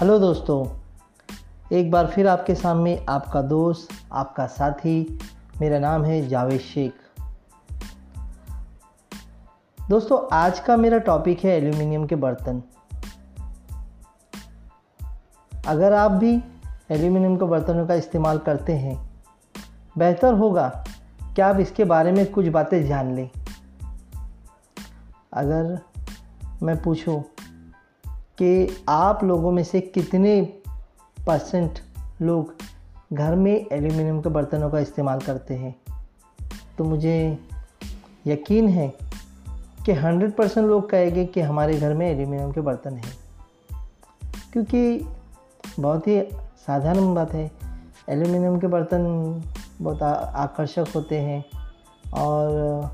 Hello دوستو، ایک بار پھر آپ کے سامنے آپ کا دوست، آپ کا ساتھی، میرا نام ہے جاوید شیخ۔ دوستو، آج کا میرا ٹاپک ہے ایلومینیم کے برتن۔ اگر آپ بھی ایلومینیم کے برتنوں کا استعمال کرتے ہیں، بہتر ہوگا کہ آپ اس کے بارے میں کچھ باتیں جان لیں۔ اگر میں پوچھوں کہ آپ لوگوں میں سے کتنے پرسنٹ لوگ گھر میں ایلومینیم کے برتنوں کا استعمال کرتے ہیں؟ تو مجھے یقین ہے کہ ہنڈریڈ پرسنٹ لوگ کہے گے کہ ہمارے گھر میں ایلومینیم کے برتن ہیں۔ کیونکہ بہت ہی سادھارن بات ہے۔ ایلومینیم کے برتن بہت آکرشک ہوتے ہیں اور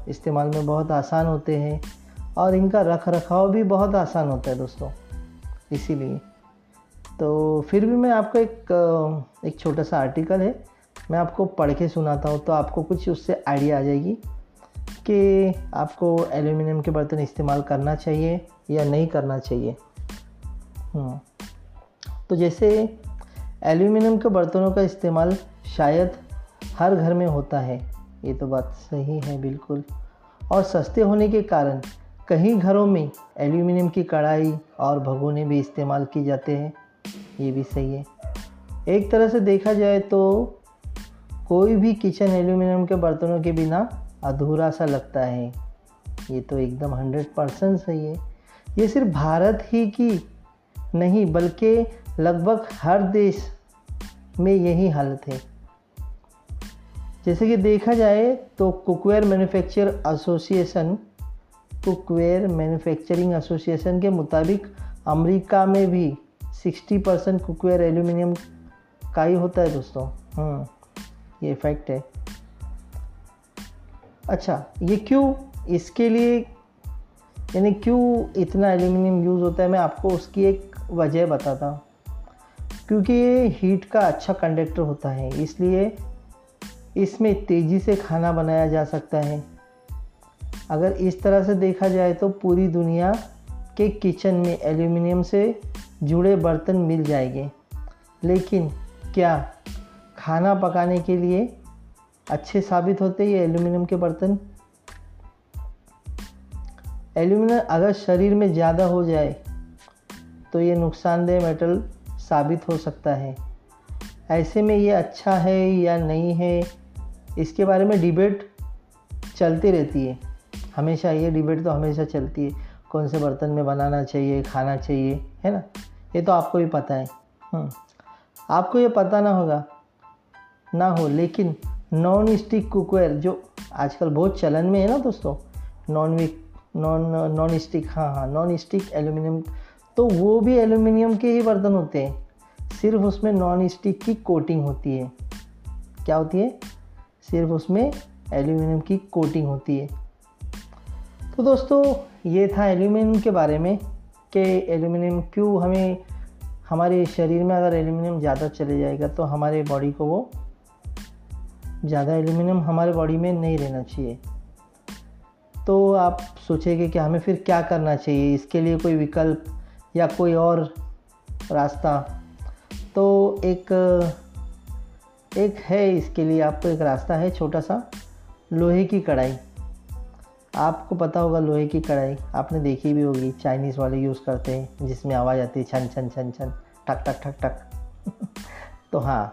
استعمال میں بہت آسان ہوتے ہیں اور ان کا رکھ رکھاؤ بھی بہت آسان ہوتا ہے دوستوں اسی لیے۔ تو پھر بھی میں آپ کو ایک ایک چھوٹا سا آرٹیکل ہے، میں آپ کو پڑھ کے سناتا ہوں، تو آپ کو کچھ اس سے آئیڈیا آ جائے گی کہ آپ کو ایلومینیم کے برتن استعمال کرنا چاہیے یا نہیں کرنا چاہیے۔ تو جیسے ایلومینیم کے برتنوں کا استعمال شاید ہر گھر میں ہوتا ہے، یہ تو بات صحیح ہے، بالکل۔ اور سستے ہونے کے کارن کہیں گھروں میں ایلومینیم کی کڑھائی اور بھگونے بھی استعمال کی جاتے ہیں، یہ بھی صحیح ہے۔ ایک طرح سے دیکھا جائے تو کوئی بھی کچن ایلومینیم کے برتنوں کے بنا ادھورا سا لگتا ہے۔ یہ تو ایک دم ہنڈریڈ پرسنٹ صحیح ہے۔ یہ صرف بھارت ہی کی نہیں، بلکہ لگ بھگ ہر دیش میں یہی حالت ہے۔ جیسے کہ دیکھا جائے تو cookware manufacture association cookware manufacturing association کے مطابق امریکہ میں بھی sixty percent cookware aluminium کا ہی ہوتا ہے دوستوں ہاں یہ فیکٹ ہے اچھا یہ کیوں اس کے لیے یعنی کیوں اتنا ایلومینیم یوز ہوتا ہے میں آپ کو اس کی ایک وجہ بتاتا ہوں کیونکہ یہ ہیٹ کا اچھا کنڈکٹر ہوتا ہے اس لیے اس میں تیزی سے کھانا بنایا جا سکتا ہے اگر اس طرح سے دیکھا جائے تو پوری دنیا کے کچن میں ایلومینیم سے جڑے برتن مل جائیں گے۔ لیکن کیا کھانا پکانے کے لیے اچھے ثابت ہوتے یہ ایلومینیم کے برتن؟ ایلومینیم اگر شریر میں زیادہ ہو جائے تو یہ نقصان دہ میٹل ثابت ہو سکتا ہے۔ ایسے میں یہ اچھا ہے یا نہیں ہے، اس کے بارے میں ڈیبیٹ چلتی رہتی ہے۔ ہمیشہ یہ ڈبیٹ تو ہمیشہ چلتی ہے، کون سے برتن میں بنانا چاہیے، کھانا چاہیے، ہے نا؟ یہ تو آپ کو بھی پتہ ہے۔ آپ کو یہ پتہ نہ ہوگا، نہ ہو، لیکن نان اسٹک کوکویئر جو آج کل بہت چلن میں ہے نا دوستوں نان وک نان نان اسٹک ہاں ہاں نان اسٹک ایلومینیم تو وہ بھی ایلومینیم کے ہی برتن ہوتے ہیں۔ صرف اس میں نان اسٹک کی کوٹنگ ہوتی ہے۔ کیا ہوتی ہے؟ صرف اس میں ایلومینیم کی کوٹنگ ہوتی ہے۔ تو دوستو، یہ تھا ایلومینیم کے بارے میں کہ ایلومینیم کیوں ہمیں ہمارے شریر میں اگر ایلومینیم زیادہ چلے جائے گا تو ہمارے باڈی کو وہ زیادہ ایلومینیم ہمارے باڈی میں نہیں رہنا چاہیے۔ تو آپ سوچیں گے کہ ہمیں پھر کیا کرنا چاہیے، اس کے لیے کوئی وکلپ یا کوئی اور راستہ۔ تو ایک ایک ہے، اس کے لیے آپ کو ایک راستہ ہے، چھوٹا سا، لوہے کی کڑھائی۔ آپ کو پتہ ہوگا لوہے کی کڑھائی۔ آپ نے دیکھی بھی ہوگی چائنیز والے یوز کرتے ہیں، جس میں آواز آتی ہے چھن چھن چھن چھن، ٹھک ٹھک ٹھک ٹھک۔ تو ہاں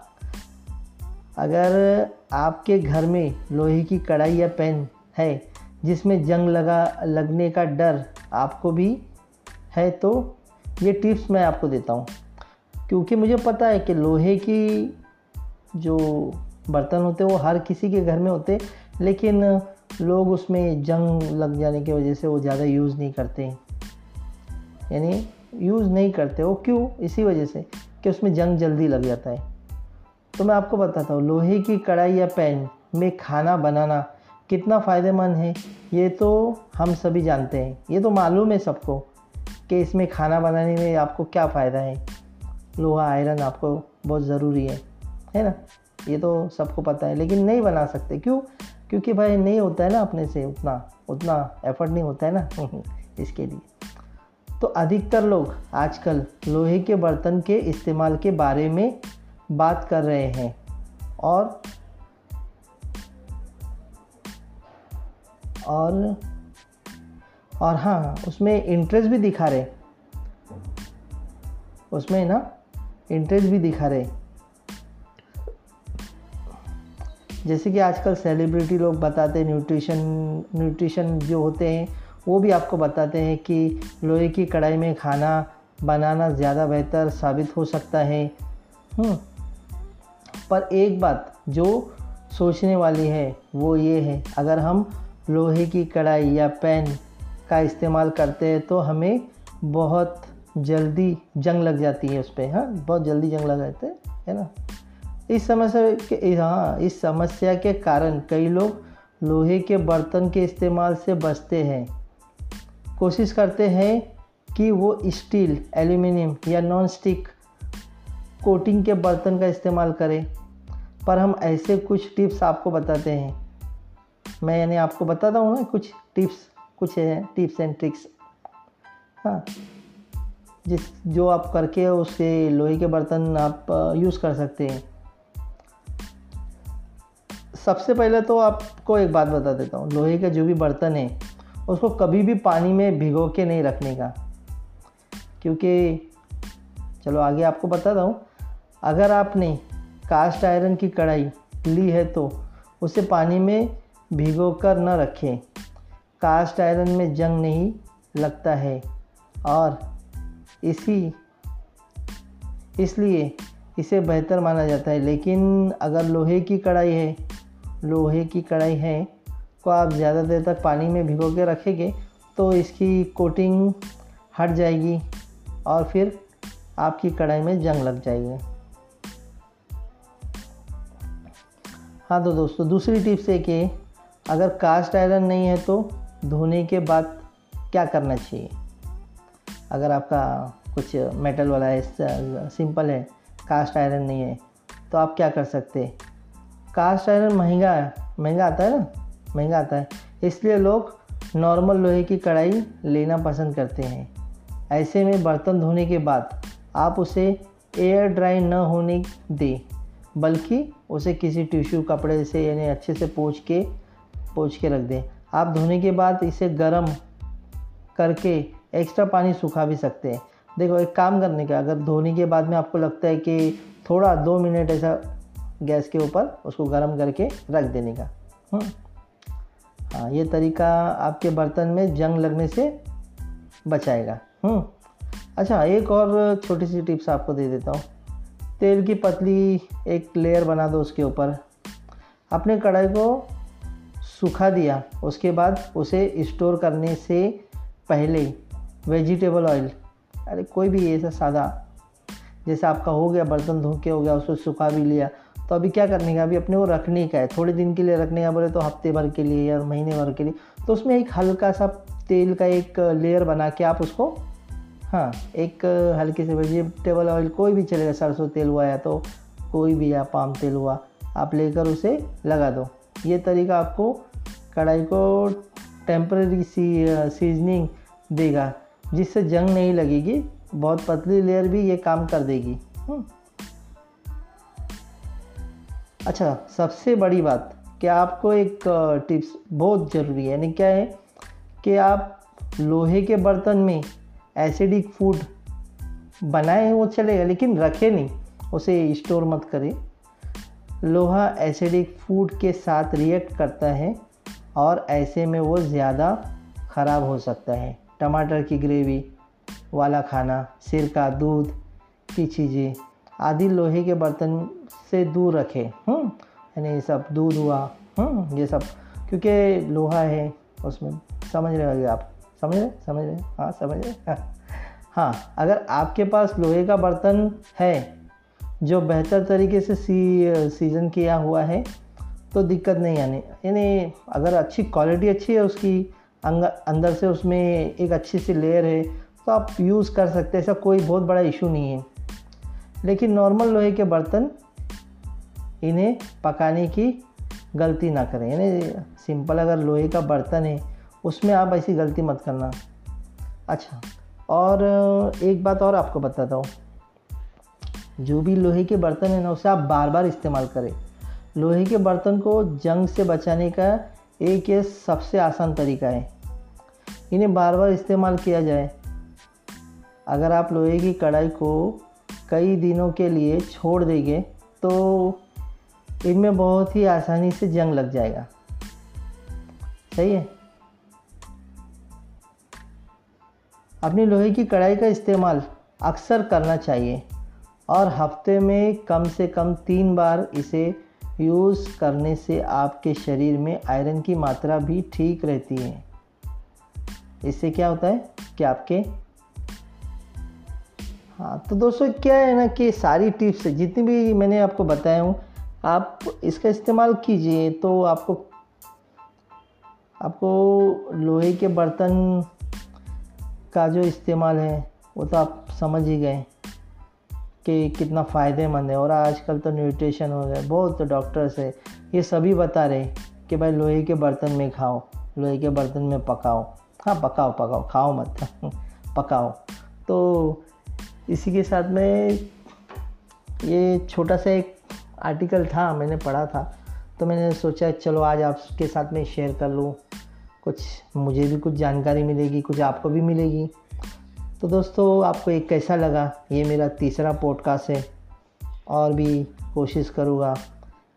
اگر آپ کے گھر میں لوہے کی کڑھائی یا پین ہے، جس میں جنگ لگا، لگنے کا ڈر آپ کو بھی ہے، تو یہ ٹپس میں آپ کو دیتا ہوں۔ کیونکہ مجھے پتہ ہے کہ لوہے کی جو برتن ہوتے وہ ہر کسی کے گھر میں ہوتے لیکن لوگ اس میں جنگ لگ جانے کی وجہ سے وہ زیادہ یوز نہیں کرتے. یعنی یوز نہیں کرتے. وہ کیوں؟ اسی وجہ سے کہ اس میں جنگ جلدی لگ جاتا ہے. تو میں آپ کو بتاتا ہوں، لوہے کی کڑھائی یا پین میں کھانا بنانا کتنا فائدہ مند ہے؟ یہ تو ہم سبھی جانتے ہیں. یہ تو معلوم ہے سب کو کہ اس میں کھانا بنانے میں آپ کو کیا فائدہ ہے. لوہا آئرن آپ کو بہت ضروری ہے. ہے نا؟ یہ تو سب کو پتہ ہے، لیکن نہیں بنا سکتے. کیوں؟ کیونکہ بھائی نہیں ہوتا ہے نا اپنے سے اتنا اتنا ایفرٹ نہیں ہوتا ہے نا۔ اس کے لیے۔ تو ادھکتر لوگ آج کل لوہے کے برتن کے استعمال کے بارے میں بات کر رہے ہیں۔ اور اور اور ہاں اس میں انٹرسٹ بھی دکھا رہے۔ اس میں نا انٹرسٹ بھی دکھا رہے۔ جیسے کہ آج کل سیلیبریٹی لوگ بتاتے ہیں نیوٹریشن نیوٹریشن جو ہوتے ہیں، وہ بھی آپ کو بتاتے ہیں کہ لوہے کی کڑھائی میں کھانا بنانا زیادہ بہتر ثابت ہو سکتا ہے۔ پر ایک بات جو سوچنے والی ہے، وہ یہ ہے، اگر ہم لوہے کی کڑھائی یا پین کا استعمال کرتے ہیں تو ہمیں بہت جلدی جنگ لگ جاتی ہے اس پہ۔ ہاں بہت جلدی جنگ لگ جاتے ہے نا؟ اس سمسیا کے ہاں اس سمسیا کے کارن کئی لوگ لوہے کے برتن کے استعمال سے بچتے ہیں۔ کوشش کرتے ہیں کہ وہ اسٹیل، ایلومینیم یا نان سٹک کوٹنگ کے برتن کا استعمال کریں۔ پر ہم ایسے کچھ ٹپس آپ کو بتاتے ہیں۔ میں یعنی آپ کو بتاتا ہوں نا کچھ ٹپس، کچھ ہیں ٹپس اینڈ ٹرکس۔ ہاں جس جو آپ کر کے اس سے لوہے کے برتن آپ یوز کر سکتے ہیں۔ سب سے پہلے تو آپ کو ایک بات بتا دیتا ہوں، لوہے کا جو بھی برتن ہے، اس کو کبھی بھی پانی میں بھگو کے نہیں رکھنے کا۔ کیونکہ، چلو آگے آپ کو بتاتا ہوں، اگر آپ نے کاسٹ آئرن کی کڑھائی لی ہے تو اسے پانی میں بھگو کر نہ رکھیں۔ کاسٹ آئرن میں جنگ نہیں لگتا ہے۔ اور اسی، اس لیے اسے بہتر مانا جاتا ہے۔ لیکن اگر لوہے کی کڑھائی ہے لوہے کی کڑھائی ہے، کو آپ زیادہ دیر تک پانی میں بھگو کے رکھیں گے تو اس کی کوٹنگ ہٹ جائے گی اور پھر آپ کی کڑھائی میں جنگ لگ جائے گی۔ ہاں تو دوستو، دوسری ٹپس ہے کہ اگر کاسٹ آئرن نہیں ہے تو دھونے کے بعد کیا کرنا چاہیے؟ اگر آپ کا کچھ میٹل والا ہے سمپل ہے، کاسٹ آئرن نہیں ہے، تو آپ کیا کر سکتے؟ کاسٹ آئرن مہنگا ہے۔ مہنگا آتا ہے نا، مہنگا آتا ہے۔ اس لیے لوگ نارمل لوہے کی کڑھائی لینا پسند کرتے ہیں۔ ایسے میں برتن دھونے کے بعد آپ اسے ایئر ڈرائی نہ ہونے دیں، بلکہ اسے کسی ٹیشو کپڑے سے یعنی اچھے سے پوچھ کے پوچھ کے رکھ دیں۔ آپ دھونے کے بعد اسے گرم کر کے ایکسٹرا پانی سکھا بھی سکتے ہیں۔ دیکھو، ایک کام کرنے کا، اگر دھونے کے بعد میں آپ کو لگتا ہے کہ تھوڑا دو منٹ ایسا گیس کے اوپر اس کو گرم کر کے رکھ دینے کا۔ ہاں۔, ہاں، یہ طریقہ آپ کے برتن میں جنگ لگنے سے بچائے گا۔ ہاں۔ اچھا ایک اور چھوٹی سی ٹپس آپ کو دے دیتا ہوں۔ تیل کی پتلی ایک لیئر بنا دو اس کے اوپر۔ اپنے کڑھائی کو سکھا دیا، اس کے بعد اسے اسٹور کرنے سے پہلے ویجیٹیبل آئل، ارے کوئی بھی ایسا سادہ جیسے آپ کا ہو گیا، برتن دھو کے ہو گیا، اس کو سکھا بھی لیا تو ابھی کیا کرنے کا؟ ابھی اپنے کو رکھنے کا ہے۔ تھوڑے دن کے لیے رکھنے کا بولے تو ہفتے بھر کے لیے یا مہینے بھر کے لیے۔ تو اس میں ایک ہلکا سا تیل کا ایک لیئر بنا کے آپ اس کو ہاں ایک ہلکے سے ویجیٹیبل آئل کوئی بھی چلے گا، سرسوں تیل ہوا یا تو کوئی بھی، یا پام تیل ہوا، آپ لے کر اسے لگا دو۔ یہ طریقہ آپ کو کڑھائی کو ٹیمپرری سی سیزننگ دے گا، جس سے جنگ نہیں لگے گی، بہت پتلی لیئر بھی یہ کام کر دے گی۔ اچھا سب سے بڑی بات کہ آپ کو ایک ٹپس بہت ضروری ہے؟ یعنی کیا ہے کہ آپ لوہے کے برتن میں ایسیڈک فوڈ بنائیں وہ چلے گا، لیکن رکھے نہیں، اسے اسٹور مت کریں۔ لوہا ایسیڈک فوڈ کے ساتھ ریئیکٹ کرتا ہے اور ایسے میں وہ زیادہ خراب ہو سکتا ہے۔ ٹماٹر کی گریوی والا کھانا سرکہ دودھ، کی چیزیں، آدھی لوہے کے برتن سے دور رکھے۔ یعنی یہ سب دودھ ہوا۔ یہ سب۔ کیونکہ لوہا ہے، اس میں سمجھ رہے ہوگے آپ۔ سمجھ رہے؟ سمجھ رہے؟ ہاں سمجھ رہے؟ ہاں اگر آپ کے پاس لوہے کا برتن ہے جو بہتر طریقے سے سی، سیزن کیا ہوا ہے، تو دقت نہیں آنی۔ یعنی اگر اچھی کوالٹی اچھی ہے اس کی اندر سے اس میں ایک اچھی سی لیئر ہے، تو آپ یوز کر سکتے ایسا کوئی بہت بڑا ایشو نہیں ہے۔ لیکن نارمل لوہے کے برتن انہیں پکانے کی غلطی نہ کریں۔ یعنی سمپل اگر لوہے کا برتن ہے، اس میں آپ ایسی غلطی مت کرنا۔ اچھا اور ایک بات اور آپ کو بتاتا ہوں۔ جو بھی لوہے کے برتن ہیں نا، اسے آپ بار بار استعمال کریں۔ لوہے کے برتن کو جنگ سے بچانے کا ایک یہ سب سے آسان طریقہ ہے۔ انہیں بار بار استعمال کیا جائے۔ اگر آپ لوہے کی کڑھائی کو کئی دنوں کے لیے چھوڑ دیں گے، تو ان میں بہت ہی آسانی سے جنگ لگ جائے گا۔ صحیح ہے۔ اپنی لوہے کی کڑھائی کا استعمال اکثر کرنا چاہیے اور ہفتے میں کم سے کم تین بار اسے یوز کرنے سے آپ کے شریر میں آئرن کی ماترا بھی ٹھیک رہتی ہے۔ اس سے کیا ہوتا ہے کہ آپ کے ہاں تو دوستو، کیا ہے نا کہ ساری ٹپس، جتنی بھی میں نے آپ کو بتایا ہوں آپ اس کا استعمال کیجیے تو آپ کو آپ کو لوہے کے برتن کا جو استعمال ہے وہ تو آپ سمجھ ہی گئے کہ کتنا فائدے مند ہے اور آج کل تو نیوٹریشن ہو گئے بہت ڈاکٹرس ہے یہ سبھی بتا رہے کہ بھائی لوہے کے برتن میں کھاؤ لوہے کے برتن میں پکاؤ ہاں پکاؤ پکاؤ کھاؤ مت پکاؤ تو اسی کے ساتھ میں یہ چھوٹا سا ایک آرٹیکل تھا میں نے پڑھا تھا تو میں نے سوچا چلو آج آپ کے ساتھ میں شیئر کر لوں کچھ مجھے بھی کچھ جانکاری ملے گی کچھ آپ کو بھی ملے گی تو دوستو آپ کو ایک کیسا لگا یہ میرا تیسرا پوڈ کاسٹ ہے اور بھی کوشش کروں گا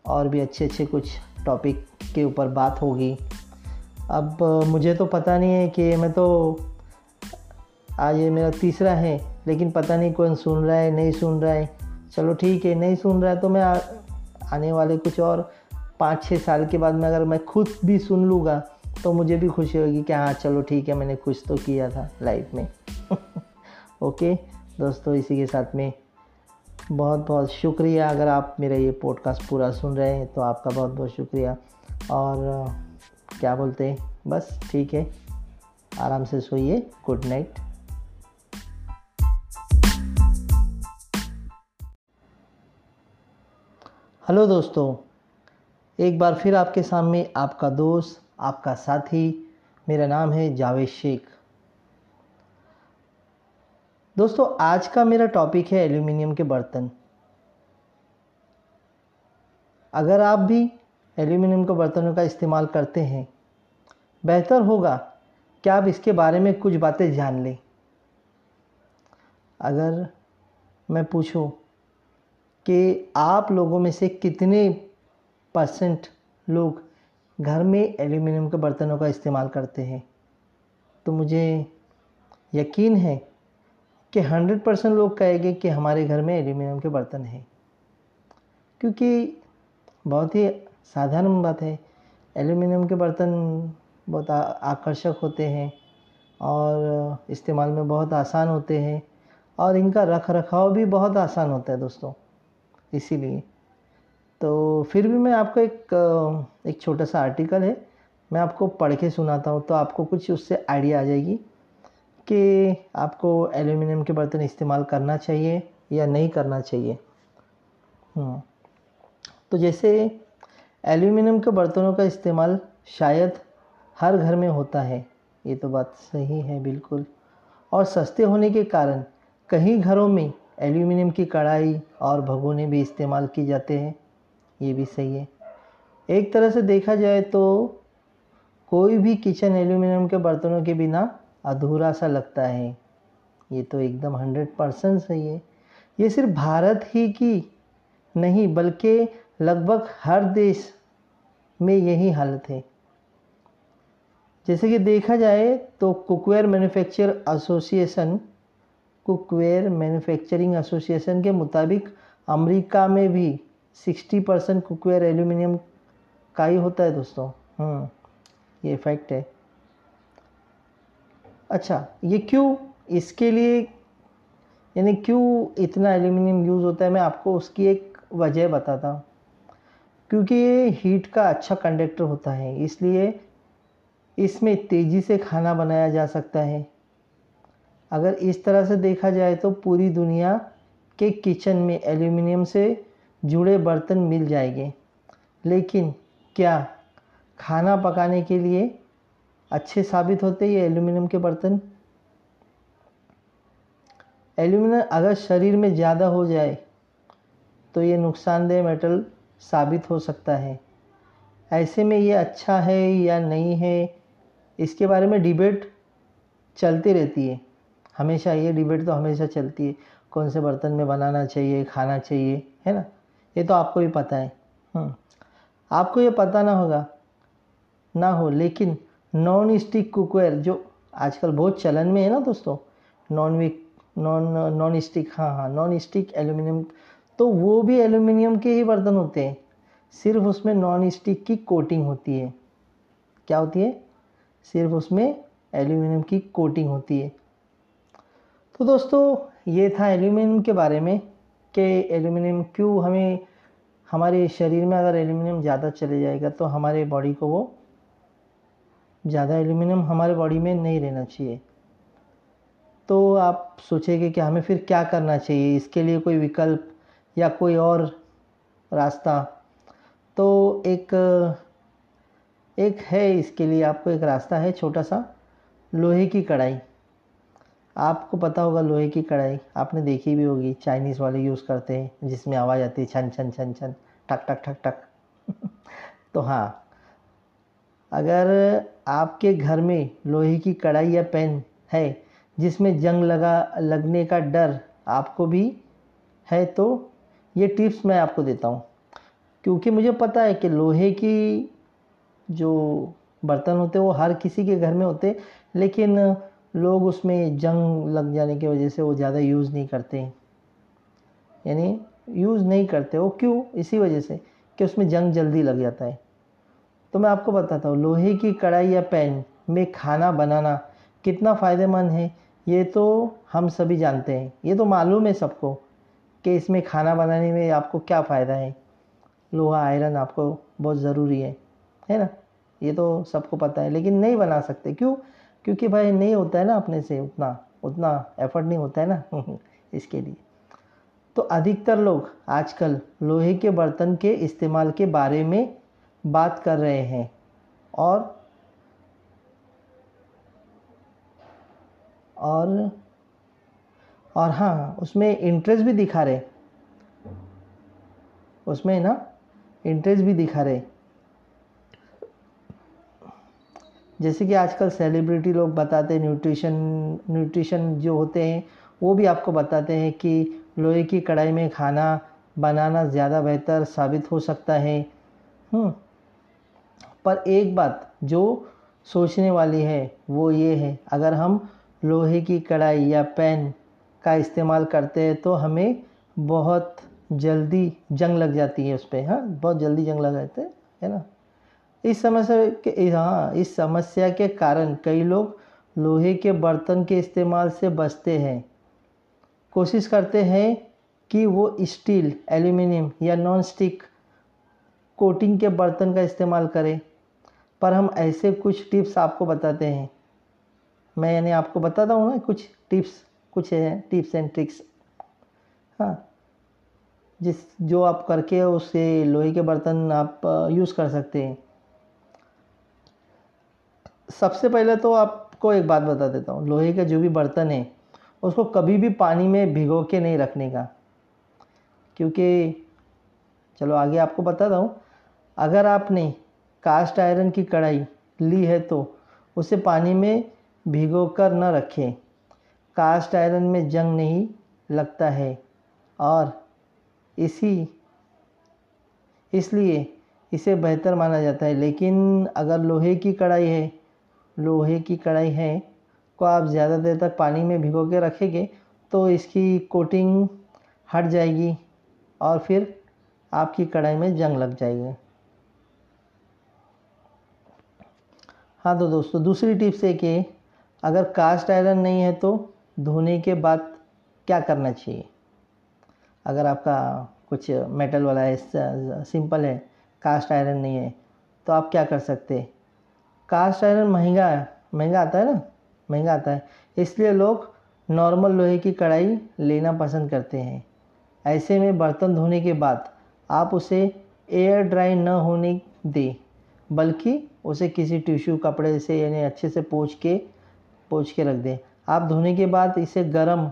اور بھی اچھے اچھے کچھ ٹاپک کے اوپر بات ہوگی اب مجھے تو پتہ نہیں ہے کہ میں تو آج یہ میرا تیسرا ہے لیکن پتہ نہیں کون سن رہا ہے نہیں سن رہا ہے چلو ٹھیک ہے، نہیں سن رہا ہے تو میں آنے والے کچھ اور پانچ چھ سال کے بعد میں اگر میں خود بھی سن لوں گا تو مجھے بھی خوشی ہوگی کہ ہاں چلو ٹھیک ہے، میں نے کچھ تو کیا تھا لائف میں۔ اوکے دوستو، اسی کے ساتھ میں بہت بہت شکریہ۔ اگر آپ میرا یہ پوڈ کاسٹ پورا سن رہے ہیں تو آپ کا بہت بہت شکریہ۔ اور کیا بولتے ہیں؟ بس ٹھیک ہے، آرام سے سوئیے۔ گڈ نائٹ ہلو دوستو، ایک بار پھر آپ کے سامنے آپ کا دوست، آپ کا ساتھی، میرا نام ہے جاوید شیخ۔ دوستو، آج کا میرا ٹاپک ہے ایلومینیم کے برتن۔ اگر آپ بھی ایلومینیم کے برتنوں کا استعمال کرتے ہیں، بہتر ہوگا کہ آپ اس کے بارے میں کچھ باتیں جان لیں۔ اگر میں پوچھوں کہ آپ لوگوں میں سے کتنے پرسنٹ لوگ گھر میں ایلومینیم کے برتنوں کا استعمال کرتے ہیں؟ تو مجھے یقین ہے کہ ہنڈریڈ پرسنٹ لوگ کہے گے کہ ہمارے گھر میں ایلومینیم کے برتن ہیں۔ کیونکہ بہت ہی سادھارن بات ہے ایلومینیم کے برتن بہت آکرشک ہوتے ہیں اور استعمال میں بہت آسان ہوتے ہیں اور ان کا رکھ رکھاؤ بھی بہت آسان ہوتا ہے دوستوں۔ اسی لیے۔ تو پھر بھی میں آپ کو ایک ایک چھوٹا سا آرٹیکل ہے، میں آپ کو پڑھ کے سناتا ہوں، تو آپ کو کچھ اس سے آئیڈیا آ جائے گی کہ آپ کو ایلومینیم کے برتن استعمال کرنا چاہیے یا نہیں کرنا چاہیے۔ تو جیسے ایلومینیم کے برتنوں کا استعمال شاید ہر گھر میں ہوتا ہے، یہ تو بات صحیح ہے بالکل۔ اور سستے ہونے کے کارن کہیں گھروں میں ایلومینیم کی کڑھائی اور بھگونے بھی استعمال کی جاتے ہیں، یہ بھی صحیح ہے۔ ایک طرح سے دیکھا جائے تو کوئی بھی کچن ایلومینیم کے برتنوں کے بنا ادھورا سا لگتا ہے۔ یہ تو ایک دم ہنڈریڈ پرسنٹ صحیح ہے۔ یہ صرف بھارت ہی کی نہیں، بلکہ لگ بھگ ہر دیش میں یہی حالت ہے۔ جیسے کہ دیکھا جائے تو cookware manufacture association cookware manufacturing association کے مطابق امریکہ میں بھی سکسٹی پرسنٹ کوکویر ایلومینیم کا ہی ہوتا ہے دوستوں۔ ہوں یہ فیکٹ ہے۔ اچھا یہ کیوں اس کے لیے یعنی کیوں اتنا ایلومینیم یوز ہوتا ہے؟ میں آپ کو اس کی ایک وجہ بتاتا ہوں۔ کیونکہ یہ ہیٹ کا اچھا کنڈکٹر ہوتا ہے، اس لیے اس میں تیزی سے کھانا بنایا جا سکتا ہے۔ اگر اس طرح سے دیکھا جائے تو پوری دنیا کے کچن میں ایلومینیم سے جڑے برتن مل جائیں گے۔ لیکن کیا کھانا پکانے کے لیے اچھے ثابت ہوتے یہ ایلومینیم کے برتن؟ ایلومینم اگر شریر میں زیادہ ہو جائے تو یہ نقصان دہ میٹل ثابت ہو سکتا ہے۔ ایسے میں یہ اچھا ہے یا نہیں ہے، اس کے بارے میں ڈیبیٹ چلتی رہتی ہے۔ ہمیشہ یہ ڈیبیٹ تو ہمیشہ چلتی ہے، کون سے برتن میں بنانا چاہیے، کھانا چاہیے، ہے نا؟ یہ تو آپ کو بھی پتہ ہے۔ آپ کو یہ پتہ نہ ہوگا، نہ ہو، لیکن نان اسٹک کوکویر جو آج کل بہت چلن میں ہے نا دوستوں نان وک نان نان اسٹک ہاں ہاں نان اسٹک ایلومینیم تو وہ بھی ایلومینیم کے ہی برتن ہوتے ہیں۔ صرف اس میں نان اسٹک کی کوٹنگ ہوتی ہے۔ کیا ہوتی ہے؟ صرف اس میں ایلومینیم کی کوٹنگ ہوتی ہے۔ تو دوستو، یہ تھا ایلومینیم کے بارے میں کہ ایلومینیم کیوں ہمیں ہمارے شریر میں اگر ایلومینیم زیادہ چلے جائے گا تو ہمارے باڈی کو وہ زیادہ ایلومینیم ہمارے باڈی میں نہیں رہنا چاہیے۔ تو آپ سوچیں گے کہ ہمیں پھر کیا کرنا چاہیے؟ اس کے لیے کوئی وکلپ یا کوئی اور راستہ۔ تو ایک ایک ہے اس کے لیے، آپ کو ایک راستہ ہے، چھوٹا سا، لوہے کی کڑھائی۔ آپ کو پتہ ہوگا لوہے کی کڑھائی، آپ نے دیکھی بھی ہوگی چائنیز والے یوز کرتے ہیں، جس میں آواز آتی ہے چھن چھن چھن چھن ٹک ٹک ٹک ٹک تو ہاں اگر آپ کے گھر میں لوہے کی کڑھائی یا پین ہے، جس میں جنگ لگا، لگنے کا ڈر آپ کو بھی ہے، تو یہ ٹپس میں آپ کو دیتا ہوں۔ کیونکہ مجھے پتہ ہے کہ لوہے کی جو برتن ہوتے وہ ہر کسی کے گھر میں ہوتے لیکن لوگ اس میں جنگ لگ جانے کی وجہ سے وہ زیادہ یوز نہیں کرتے. یعنی یوز نہیں کرتے. وہ کیوں؟ اسی وجہ سے کہ اس میں جنگ جلدی لگ جاتا ہے. تو میں آپ کو بتاتا ہوں، لوہے کی کڑھائی یا پین میں کھانا بنانا کتنا فائدہ مند ہے؟ یہ تو ہم سبھی جانتے ہیں. یہ تو معلوم ہے سب کو کہ اس میں کھانا بنانے میں آپ کو کیا فائدہ ہے. لوہا آئرن آپ کو بہت ضروری ہے ہے نا؟ یہ تو سب کو پتہ ہے، لیکن نہیں بنا سکتے. کیوں؟ کیونکہ بھائی نہیں ہوتا ہے نا اپنے سے، اتنا اتنا ایفرٹ نہیں ہوتا ہے نا اس کے لیے۔ تو ادھکتر لوگ آج کل لوہے کے برتن کے استعمال کے بارے میں بات کر رہے ہیں۔ اور اور اور ہاں اس میں انٹرسٹ بھی دکھا رہے۔ اس میں نا انٹرسٹ بھی دکھا رہے۔ جیسے کہ آج کل سیلیبریٹی لوگ بتاتے ہیں نیوٹریشن نیوٹریشن جو ہوتے ہیں، وہ بھی آپ کو بتاتے ہیں کہ لوہے کی کڑھائی میں کھانا بنانا زیادہ بہتر ثابت ہو سکتا ہے۔ پر ایک بات جو سوچنے والی ہے، وہ یہ ہے، اگر ہم لوہے کی کڑھائی یا پین کا استعمال کرتے ہیں تو ہمیں بہت جلدی جنگ لگ جاتی ہے اس پہ۔ ہاں بہت جلدی جنگ لگ جاتے ہے نا؟ اس سمسیا کے ہاں اس سمسیا کے کارن کئی لوگ لوہے کے برتن کے استعمال سے بچتے ہیں۔ کوشش کرتے ہیں کہ وہ اسٹیل، ایلومینیم یا نان سٹک کوٹنگ کے برتن کا استعمال کرے پر ہم ایسے کچھ ٹپس آپ کو بتاتے ہیں۔ میں یعنی آپ کو بتاتا ہوں نا کچھ ٹپس، کچھ ہیں ٹپس اینڈ ٹرکس۔ ہاں جس جو آپ کر کے اس سے لوہے کے برتن آپ یوز کر سکتے ہیں۔ سب سے پہلے تو آپ کو ایک بات بتا دیتا ہوں، لوہے کا جو بھی برتن ہے، اس کو کبھی بھی پانی میں بھگو کے نہیں رکھنے کا۔ کیونکہ، چلو آگے آپ کو بتا ہوں، اگر آپ نے کاسٹ آئرن کی کڑھائی لی ہے تو اسے پانی میں بھگو کر نہ رکھیں۔ کاسٹ آئرن میں جنگ نہیں لگتا ہے۔ اور اسی، اس لیے اسے بہتر مانا جاتا ہے۔ لیکن اگر لوہے کی کڑھائی ہے لوہے کی کڑھائی ہے، کو آپ زیادہ دیر تک پانی میں بھگو کے رکھیں گے تو اس کی کوٹنگ ہٹ جائے گی اور پھر آپ کی کڑھائی میں جنگ لگ جائے گی۔ ہاں تو دوستو، دوسری ٹپس ہے کہ اگر کاسٹ آئرن نہیں ہے تو دھونے کے بعد کیا کرنا چاہیے؟ اگر آپ کا کچھ میٹل والا ہے سمپل ہے، کاسٹ آئرن نہیں ہے، تو آپ کیا کر سکتے؟ کاسٹ آئرن مہنگا ہے۔ مہنگا آتا ہے نا، مہنگا آتا ہے۔ اس لیے لوگ نارمل لوہے کی کڑھائی لینا پسند کرتے ہیں۔ ایسے میں برتن دھونے کے بعد آپ اسے ایئر ڈرائی نہ ہونے دیں، بلکہ اسے کسی ٹیشو کپڑے سے یعنی اچھے سے پوچھ کے پوچھ کے رکھ دیں۔ آپ دھونے کے بعد اسے گرم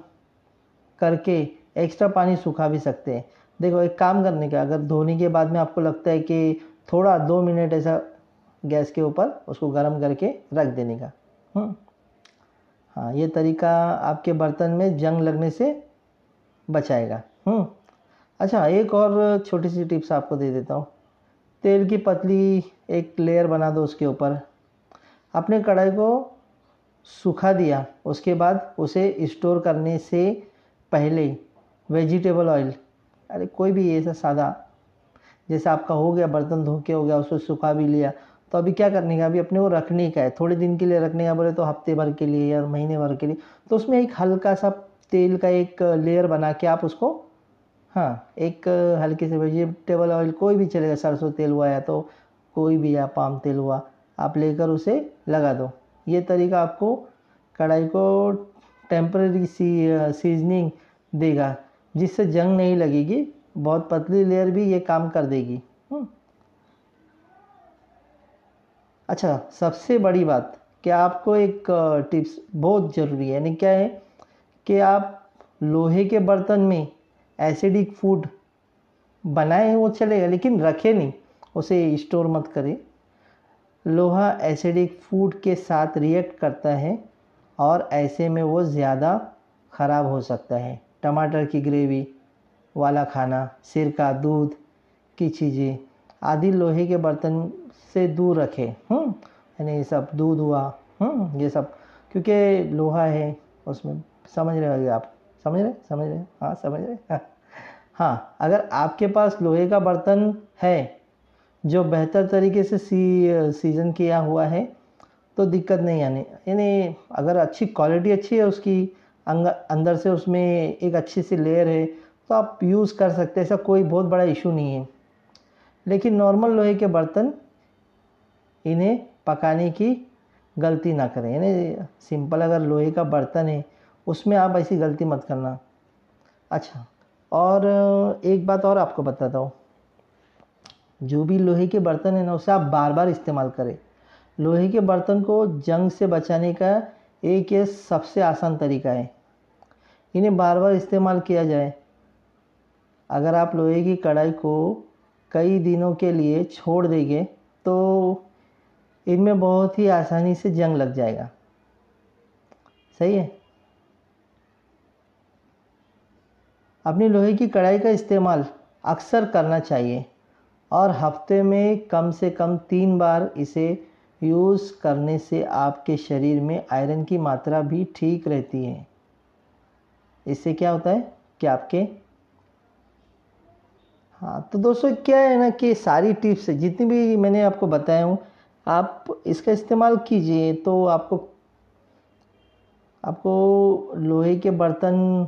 کر کے ایکسٹرا پانی سکھا بھی سکتے ہیں۔ دیکھو، ایک کام کرنے کا، اگر دھونے کے بعد میں آپ کو لگتا ہے کہ تھوڑا دو منٹ ایسا گیس کے اوپر اس کو گرم کر کے رکھ دینے کا۔ ہاں یہ طریقہ آپ کے برتن میں جنگ لگنے سے بچائے گا۔ اچھا ایک اور چھوٹی سی ٹپس آپ کو دے دیتا ہوں۔ تیل کی پتلی ایک لیئر بنا دو اس کے اوپر۔ اپنے کڑھائی کو سکھا دیا، اس کے بعد اسے اسٹور کرنے سے پہلے ویجیٹیبل آئل، ارے کوئی بھی ایسا سادہ جیسے آپ کا ہو گیا، برتن دھو کے ہو گیا، اس کو سکھا بھی لیا تو ابھی کیا کرنے کا؟ ابھی اپنے کو رکھنے کا ہے۔ تھوڑے دن کے لیے رکھنے کا بولے تو ہفتے بھر کے لیے یا مہینے بھر کے لیے۔ تو اس میں ایک ہلکا سا تیل کا ایک لیئر بنا کے آپ اس کو ہاں ایک ہلکے سے ویجیٹیبل آئل کوئی بھی چلے گا، سرسوں تیل ہوا یا تو کوئی بھی، یا پام تیل ہوا، آپ لے کر اسے لگا دو۔ یہ طریقہ آپ کو کڑھائی کو ٹیمپرری سیزننگ دے گا، جس سے جنگ نہیں لگے گی، بہت پتلی لیئر بھی یہ کام کر دے گی۔ اچھا سب سے بڑی بات، کہ آپ کو ایک ٹپس بہت ضروری ہے یعنی کیا ہے کہ آپ لوہے کے برتن میں ایسیڈک فوڈ بنائیں وہ چلے گا، لیکن رکھے نہیں، اسے اسٹور مت کرے لوہا ایسیڈک فوڈ کے ساتھ ریئیکٹ کرتا ہے اور ایسے میں وہ زیادہ خراب ہو سکتا ہے۔ ٹماٹر کی گریوی، والا کھانا سرکہ دودھ کی چیزیں، آدھی لوہے کے برتن سے دور رکھے۔ یعنی یہ سب دودھ ہوا۔ یہ سب۔ کیونکہ لوہا ہے، اس میں سمجھ رہے ہوگے آپ۔ سمجھ رہے؟ سمجھ رہے؟ ہاں سمجھ رہے؟ ہاں اگر آپ کے پاس لوہے کا برتن ہے جو بہتر طریقے سے سی، سیزن کیا ہوا ہے، تو دقت نہیں آنے یعنی اگر اچھی کوالٹی اچھی ہے اس کی اندر سے اس میں ایک اچھی سی لیئر ہے، تو آپ یوز کر سکتے ایسا کوئی بہت بڑا ایشو نہیں ہے۔ لیکن نارمل لوہے کے برتن انہیں پکانے کی غلطی نہ کریں۔ یعنی سمپل اگر لوہے کا برتن ہے، اس میں آپ ایسی غلطی مت کرنا۔ اچھا اور ایک بات اور آپ کو بتاتا ہوں۔ جو بھی لوہے کے برتن ہیں نا، اسے آپ بار بار استعمال کریں۔ لوہے کے برتن کو جنگ سے بچانے کا ایک یہ سب سے آسان طریقہ ہے۔ انہیں بار بار استعمال کیا جائے۔ اگر آپ لوہے کی کڑھائی کو کئی دنوں کے لیے چھوڑ دیں گے، تو ان میں بہت ہی آسانی سے جنگ لگ جائے گا۔ صحیح ہے۔ اپنی لوہے کی کڑھائی کا استعمال اکثر کرنا چاہیے اور ہفتے میں کم سے کم تین بار اسے یوز کرنے سے آپ کے شریر میں آئرن کی ماترا بھی ٹھیک رہتی ہے۔ اس سے کیا ہوتا ہے کہ آپ کے ہاں تو دوستو، کیا ہے نا کہ ساری ٹپس، جتنی بھی میں نے آپ کو بتایا ہوں آپ اس کا استعمال کیجیے تو آپ کو آپ کو لوہے کے برتن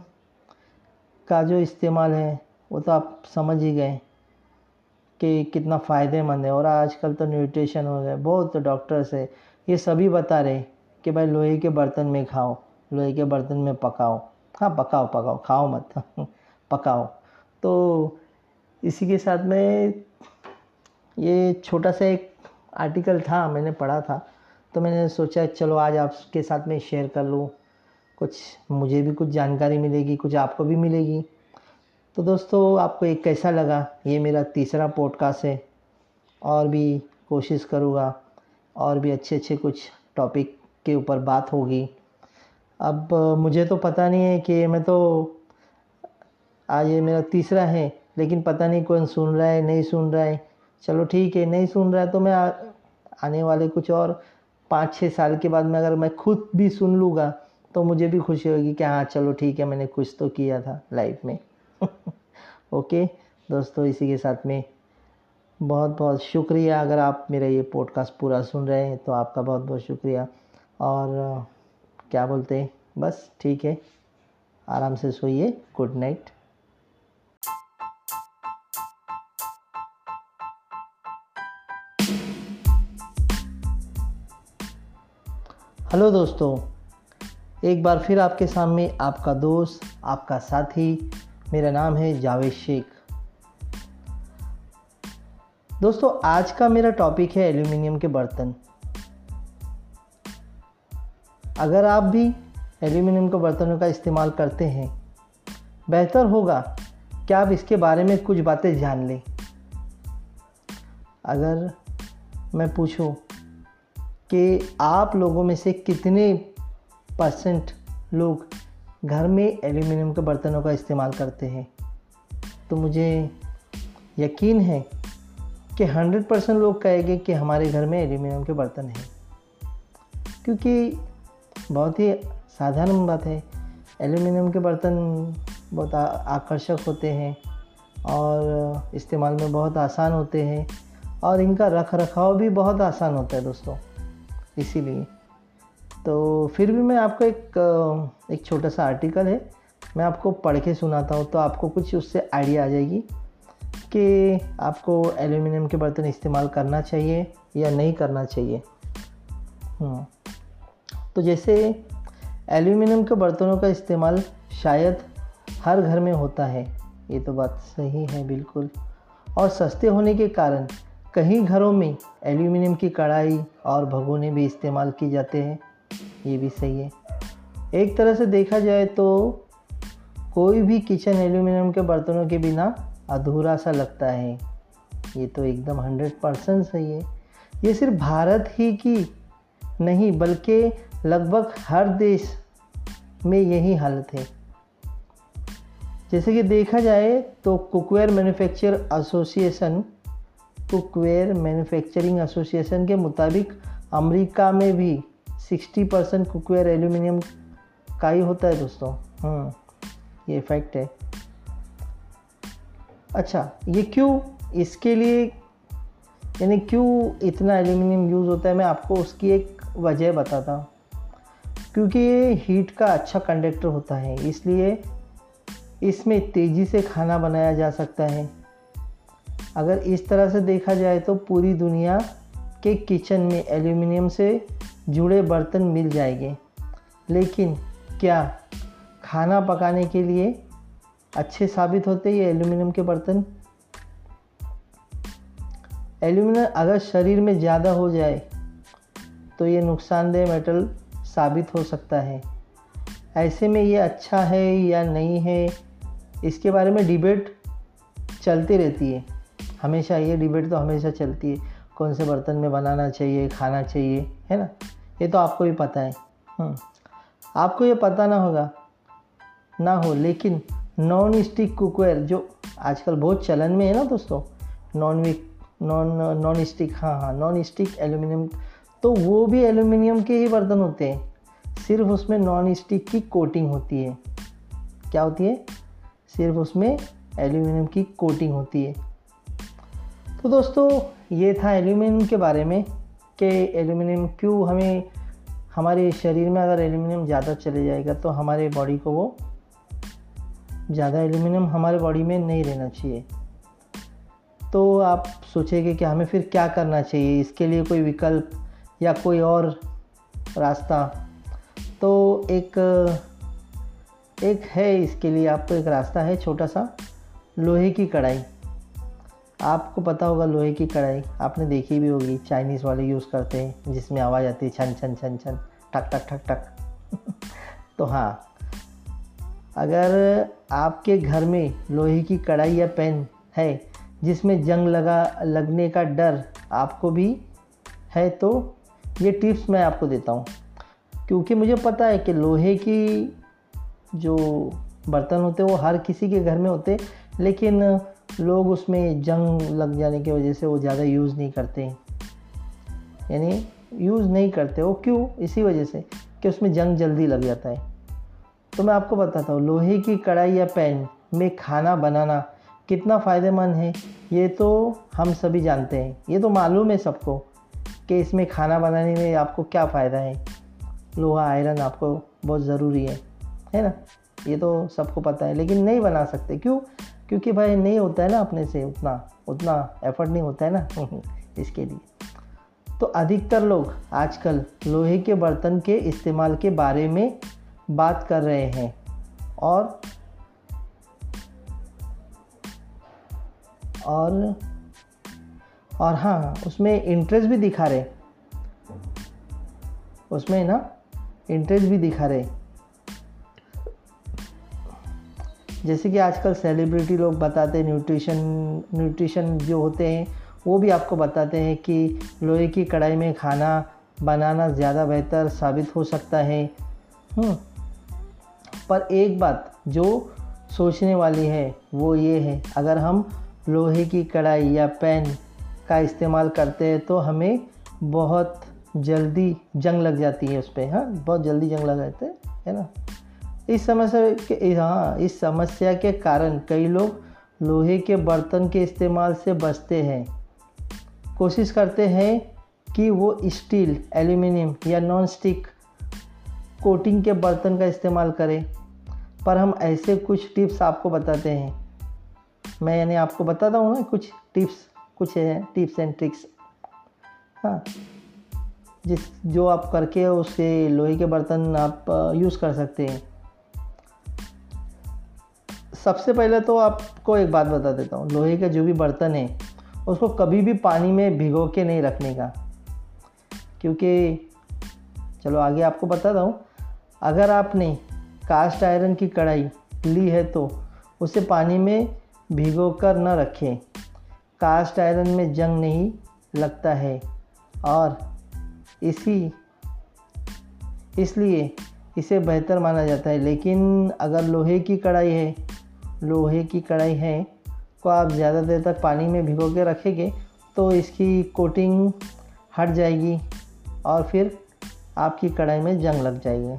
کا جو استعمال ہے وہ تو آپ سمجھ ہی گئے کہ کتنا فائدے مند ہے اور آج کل تو نیوٹریشن ہو گئے بہت ڈاکٹرس ہے یہ سبھی بتا رہے کہ بھائی لوہے کے برتن میں کھاؤ لوہے کے برتن میں پکاؤ ہاں پکاؤ پکاؤ کھاؤ مت پکاؤ تو اسی کے ساتھ میں یہ چھوٹا سا ایک آرٹیکل تھا، میں نے پڑھا تھا۔ تو میں نے سوچا، چلو آج آپ کے ساتھ میں شیئر کر لوں۔ کچھ مجھے بھی کچھ جانکاری ملے گی، کچھ آپ کو بھی ملے گی۔ تو دوستو، آپ کو ایک کیسا لگا؟ یہ میرا تیسرا پوڈ کاسٹ ہے۔ اور بھی کوشش کروں گا۔ اور بھی اچھے اچھے کچھ ٹاپک کے اوپر بات ہوگی۔ اب مجھے تو پتہ نہیں ہے کہ میں تو آج یہ میرا تیسرا ہے، لیکن پتہ نہیں کون سن رہا ہے، نہیں سن رہا ہے۔ چلو ٹھیک ہے، نہیں سن رہا ہے تو میں آنے والے کچھ اور پانچ چھ سال کے بعد میں اگر میں خود بھی سن لوں گا تو مجھے بھی خوشی ہوگی کہ ہاں چلو ٹھیک ہے، میں نے کچھ تو کیا تھا لائف میں۔ اوکے دوستو، اسی کے ساتھ میں بہت بہت شکریہ۔ اگر آپ میرا یہ پوڈ کاسٹ پورا سن رہے ہیں تو آپ کا بہت بہت شکریہ۔ اور کیا بولتے ہیں؟ بس ٹھیک ہے، آرام سے سوئیے۔ گڈ نائٹ ہلو دوستو، ایک بار پھر آپ کے سامنے آپ کا دوست، آپ کا ساتھی، میرا نام ہے جاوید شیخ۔ دوستو، آج کا میرا ٹاپک ہے ایلومینیم کے برتن۔ اگر آپ بھی ایلومینیم کے برتنوں کا استعمال کرتے ہیں، بہتر ہوگا کہ آپ اس کے بارے میں کچھ باتیں جان لیں۔ اگر میں پوچھوں کہ آپ لوگوں میں سے کتنے پرسنٹ لوگ گھر میں ایلومینیم کے برتنوں کا استعمال کرتے ہیں؟ تو مجھے یقین ہے کہ ہنڈریڈ پرسنٹ لوگ کہے گے کہ ہمارے گھر میں ایلومینیم کے برتن ہیں۔ کیونکہ بہت ہی سادھارن بات ہے۔ ایلومینیم کے برتن بہت آکرشک ہوتے ہیں اور استعمال میں بہت آسان ہوتے ہیں اور ان کا رکھ رکھاؤ بھی بہت آسان ہوتا ہے دوستوں اسی لیے۔ تو پھر بھی میں آپ کو ایک ایک چھوٹا سا آرٹیکل ہے، میں آپ کو پڑھ کے سناتا ہوں تو آپ کو کچھ اس سے آئیڈیا آ جائے گی کہ آپ کو ایلومینیم کے برتن استعمال کرنا چاہیے یا نہیں کرنا چاہیے۔ تو جیسے ایلومینیم کے برتنوں کا استعمال شاید ہر گھر میں ہوتا ہے، یہ تو بات صحیح ہے بالکل۔ اور سستے ہونے کے کارن کہیں گھروں میں ایلومینیم کی کڑھائی اور بھگونے بھی استعمال کی جاتے ہیں، یہ بھی صحیح ہے۔ ایک طرح سے دیکھا جائے تو کوئی بھی کچن ایلومینیم کے برتنوں کے بنا ادھورا سا لگتا ہے۔ یہ تو ایک دم ہنڈریڈ پرسنٹ صحیح ہے۔ یہ صرف بھارت ہی کی نہیں، بلکہ لگ بھگ ہر دیش میں یہی حالت ہے۔ جیسے کہ دیکھا جائے تو cookware manufacture association cookware manufacturing association کے مطابق امریکہ میں بھی سکسٹی پرسنٹ کوکویئر ایلومینیم کا ہی ہوتا ہے دوستوں ہاں یہ فیکٹ ہے۔ اچھا یہ کیوں اس کے لیے یعنی کیوں اتنا ایلومینیم یوز ہوتا ہے؟ میں آپ کو اس کی ایک وجہ بتاتا ہوں۔ کیونکہ یہ ہیٹ کا اچھا کنڈکٹر ہوتا ہے، اس لیے اس میں تیزی سے کھانا بنایا جا سکتا ہے۔ اگر اس طرح سے دیکھا جائے تو پوری دنیا کے کچن میں ایلومینیم سے جڑے برتن مل جائیں گے۔ لیکن کیا کھانا پکانے کے لیے اچھے ثابت ہوتے یہ ایلومینیم کے برتن؟ ایلومینیم اگر شریر میں زیادہ ہو جائے تو یہ نقصان دہ میٹل ثابت ہو سکتا ہے۔ ایسے میں یہ اچھا ہے یا نہیں ہے، اس کے بارے میں ڈیبیٹ چلتی رہتی ہے۔ ہمیشہ یہ ڈیبیٹ تو ہمیشہ چلتی ہے، کون سے برتن میں بنانا چاہیے، کھانا چاہیے، ہے نا؟ یہ تو آپ کو بھی پتہ ہے۔ آپ کو یہ پتہ نہ ہوگا، نہ ہو، لیکن نان اسٹک کوکویئر جو آج کل بہت چلن میں ہے نا دوستوں نان وک نان نان اسٹک ہاں ہاں نان اسٹک ایلومینیم تو وہ بھی ایلومینیم کے ہی برتن ہوتے ہیں۔ صرف اس میں نان اسٹک کی کوٹنگ ہوتی ہے۔ کیا ہوتی ہے؟ صرف اس میں ایلومینیم کی کوٹنگ ہوتی ہے۔ تو دوستو، یہ تھا ایلومینیم کے بارے میں کہ ایلومینیم کیوں ہمیں ہمارے شریر میں اگر ایلومینیم زیادہ چلے جائے گا تو ہمارے باڈی کو وہ زیادہ ایلومینیم ہمارے باڈی میں نہیں رہنا چاہیے۔ تو آپ سوچیں گے کہ ہمیں پھر کیا کرنا چاہیے؟ اس کے لیے کوئی وکلپ یا کوئی اور راستہ۔ تو ایک ایک ہے اس کے لیے آپ کو ایک راستہ ہے، چھوٹا سا، لوہے کی کڑھائی۔ آپ کو پتہ ہوگا لوہے کی کڑھائی۔ آپ نے دیکھی بھی ہوگی چائنیز والے یوز کرتے ہیں، جس میں آواز آتی ہے چھن چھن چھن چھن، ٹھک ٹھک ٹھک ٹھک۔ تو ہاں اگر آپ کے گھر میں لوہے کی کڑھائی یا پین ہے، جس میں جنگ لگا، لگنے کا ڈر آپ کو بھی ہے، تو یہ ٹپس میں آپ کو دیتا ہوں۔ کیونکہ مجھے پتہ ہے کہ لوہے کی جو برتن ہوتے وہ ہر کسی کے گھر میں ہوتے لیکن لوگ اس میں جنگ لگ جانے کی وجہ سے وہ زیادہ یوز نہیں کرتے. یعنی یوز نہیں کرتے. وہ کیوں؟ اسی وجہ سے کہ اس میں جنگ جلدی لگ جاتا ہے. تو میں آپ کو بتاتا ہوں، لوہے کی کڑھائی یا پین میں کھانا بنانا کتنا فائدہ مند ہے؟ یہ تو ہم سبھی جانتے ہیں. یہ تو معلوم ہے سب کو کہ اس میں کھانا بنانے میں آپ کو کیا فائدہ ہے. لوہا آئرن آپ کو بہت ضروری ہے ہے نا؟ یہ تو سب کو پتہ ہے، لیکن نہیں بنا سکتے. کیوں؟ کیونکہ بھائی نہیں ہوتا ہے نا اپنے سے، اتنا اتنا ایفرٹ نہیں ہوتا ہے نا۔ اس کے لیے۔ تو ادھکتر لوگ آج کل لوہے کے برتن کے استعمال کے بارے میں بات کر رہے ہیں۔ اور اور اور ہاں اس میں انٹرسٹ بھی دکھا رہے۔ اس میں نا انٹرسٹ بھی دکھا رہے۔ جیسے کہ آج کل سیلیبریٹی لوگ بتاتے ہیں نیوٹریشن نیوٹریشن جو ہوتے ہیں، وہ بھی آپ کو بتاتے ہیں کہ لوہے کی کڑھائی میں کھانا بنانا زیادہ بہتر ثابت ہو سکتا ہے۔ پر ایک بات جو سوچنے والی ہے، وہ یہ ہے، اگر ہم لوہے کی کڑھائی یا پین کا استعمال کرتے ہیں تو ہمیں بہت جلدی جنگ لگ جاتی ہے اس پہ۔ ہاں بہت جلدی جنگ لگ جاتے ہے نا؟ اس سمسیا کے ہاں اس سمسیا کے کارن کئی لوگ لوہے کے برتن کے استعمال سے بچتے ہیں۔ کوشش کرتے ہیں کہ وہ اسٹیل، ایلومینیم یا نان سٹک کوٹنگ کے برتن کا استعمال کرے پر ہم ایسے کچھ ٹپس آپ کو بتاتے ہیں۔ میں یعنی آپ کو بتاتا ہوں نا کچھ ٹپس، کچھ ہیں ٹپس اینڈ ٹرکس۔ ہاں جس جو آپ کر کے اس سے لوہے کے برتن آپ یوز کر سکتے ہیں۔ سب سے پہلے تو آپ کو ایک بات بتا دیتا ہوں، لوہے کا جو بھی برتن ہے اس کو کبھی بھی پانی میں بھگو کے نہیں رکھنے کا۔ کیونکہ، چلو آگے آپ کو بتاتا ہوں، اگر آپ نے کاسٹ آئرن کی کڑھائی لی ہے تو اسے پانی میں بھگو کر نہ رکھیں۔ کاسٹ آئرن میں جنگ نہیں لگتا ہے۔ اور اسی، اس لیے اسے بہتر مانا جاتا ہے۔ لیکن اگر لوہے کی کڑھائی ہے لوہے کی کڑھائی ہے، کو آپ زیادہ دیر تک پانی میں بھگو کے رکھیں گے تو اس کی کوٹنگ ہٹ جائے گی اور پھر آپ کی کڑھائی میں جنگ لگ جائے گی۔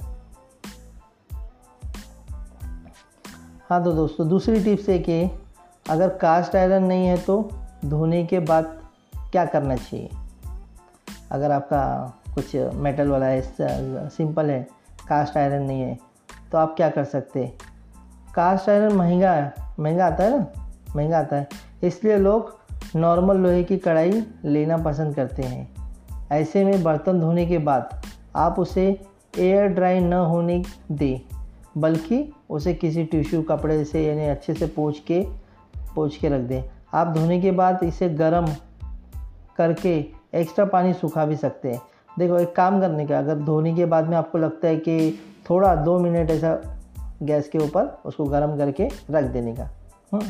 ہاں تو دوستو، دوسری ٹپس ہے کہ اگر کاسٹ آئرن نہیں ہے تو دھونے کے بعد کیا کرنا چاہیے؟ اگر آپ کا کچھ میٹل والا ہے سمپل ہے، کاسٹ آئرن نہیں ہے، تو آپ کیا کر سکتے؟ کاسٹ آئرن مہنگا ہے، مہنگا آتا ہے نا، مہنگا آتا ہے۔ اس لیے لوگ نارمل لوہے کی کڑھائی لینا پسند کرتے ہیں۔ ایسے میں برتن دھونے کے بعد آپ اسے ایئر ڈرائی نہ ہونے دیں، بلکہ اسے کسی ٹیشو کپڑے سے یعنی اچھے سے پوچھ کے پوچھ کے رکھ دیں۔ آپ دھونے کے بعد اسے گرم کر کے ایکسٹرا پانی سکھا بھی سکتے ہیں۔ دیکھو، ایک کام کرنے کا، اگر دھونے کے بعد میں آپ کو لگتا ہے کہ تھوڑا دو منٹ ایسا گیس کے اوپر اس کو گرم کر کے رکھ دینے کا۔ ہاں۔,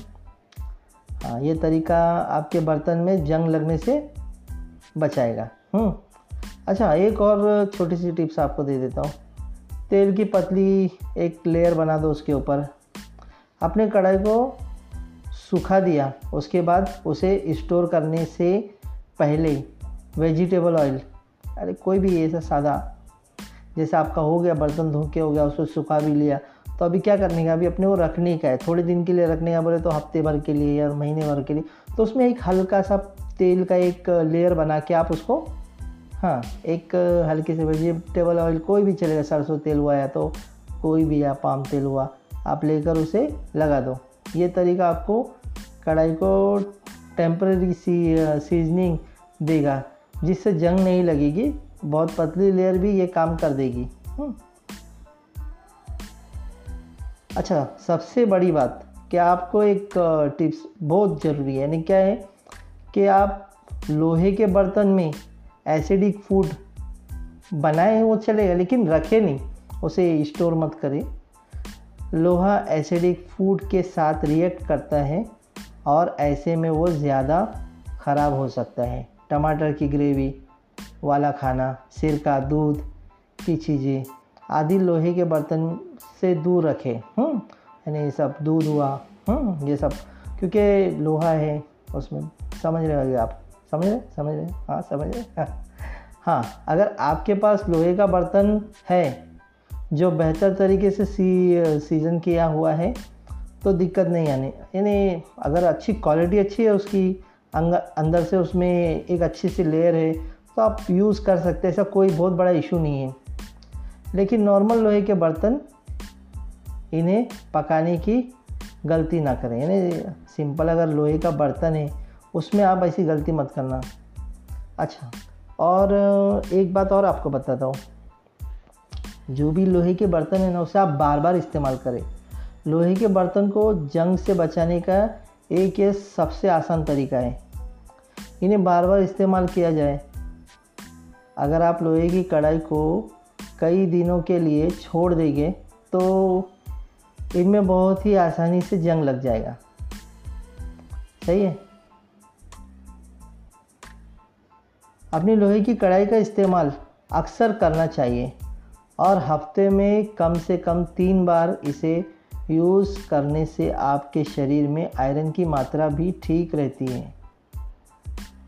ہاں، یہ طریقہ آپ کے برتن میں جنگ لگنے سے بچائے گا۔ ہاں۔ اچھا ایک اور چھوٹی سی ٹپس آپ کو دے دیتا ہوں۔ تیل کی پتلی ایک لیئر بنا دو اس کے اوپر۔ اپنے کڑھائی کو سکھا دیا، اس کے بعد اسے اسٹور کرنے سے پہلے ویجیٹیبل آئل، ارے کوئی بھی ایسا سادہ جیسے آپ کا ہو گیا، برتن دھو کے ہو گیا اس کو سکھا بھی لیا تو ابھی کیا کرنے کا؟ ابھی اپنے کو رکھنے کا ہے۔ تھوڑے دن کے لیے رکھنے کا بولے تو ہفتے بھر کے لیے یا مہینے بھر کے لیے۔ تو اس میں ایک ہلکا سا تیل کا ایک لیئر بنا کے آپ اس کو ہاں ایک ہلکے سے ویجیٹیبل آئل کوئی بھی چلے گا، سرسوں تیل ہوا یا تو کوئی بھی یا پام تیل ہوا، آپ لے کر اسے لگا دو۔ یہ طریقہ آپ کو کڑھائی کو ٹیمپریری سی سیزننگ دے گا، جس سے جنگ نہیں لگے گی، بہت پتلی لیئر بھی یہ کام کر دے گی۔ اچھا سب سے بڑی بات، کہ آپ کو ایک ٹپس بہت ضروری ہے۔ یعنی کیا ہے کہ آپ لوہے کے برتن میں ایسیڈک فوڈ بنائیں وہ چلے گا، لیکن رکھے نہیں، اسے اسٹور مت کرے لوہا ایسیڈک فوڈ کے ساتھ ریئیکٹ کرتا ہے اور ایسے میں وہ زیادہ خراب ہو سکتا ہے۔ ٹماٹر کی گریوی والا کھانا سرکہ دودھ کی چیزیں، آدھی لوہے کے برتن سے دور رکھے۔ ہوں یعنی یہ سب دودھ ہوا۔ ہوں، یہ سب۔ کیونکہ لوہا ہے، اس میں سمجھ رہے ہوگے آپ۔ سمجھ رہے؟ سمجھ رہے؟ ہاں سمجھ رہے؟ ہاں اگر آپ کے پاس لوہے کا برتن ہے جو بہتر طریقے سے سی، سیزن کیا ہوا ہے، تو دقت نہیں آنی۔ یعنی اگر اچھی کوالٹی اچھی ہے اس کی اندر سے اس میں ایک اچھی سی لیئر ہے، تو آپ یوز کر سکتے ایسا کوئی بہت بڑا ایشو نہیں ہے۔ لیکن نارمل لوہے کے برتن انہیں پکانے کی غلطی نہ کریں۔ یعنی سمپل اگر لوہے کا برتن ہے، اس میں آپ ایسی غلطی مت کرنا۔ اچھا اور ایک بات اور آپ کو بتاتا ہوں۔ جو بھی لوہے کے برتن ہیں نا، اسے آپ بار بار استعمال کریں۔ لوہے کے برتن کو جنگ سے بچانے کا ایک یہ سب سے آسان طریقہ ہے۔ انہیں بار بار استعمال کیا جائے۔ اگر آپ لوہے کی کڑھائی کو کئی دنوں کے لیے چھوڑ دیں گے، تو ان میں بہت ہی آسانی سے جنگ لگ جائے گا۔ صحیح ہے۔ اپنی لوہے کی کڑھائی کا استعمال اکثر کرنا چاہیے اور ہفتے میں کم سے کم تین بار اسے یوز کرنے سے آپ کے شریر میں آئرن کی ماترا بھی ٹھیک رہتی ہے۔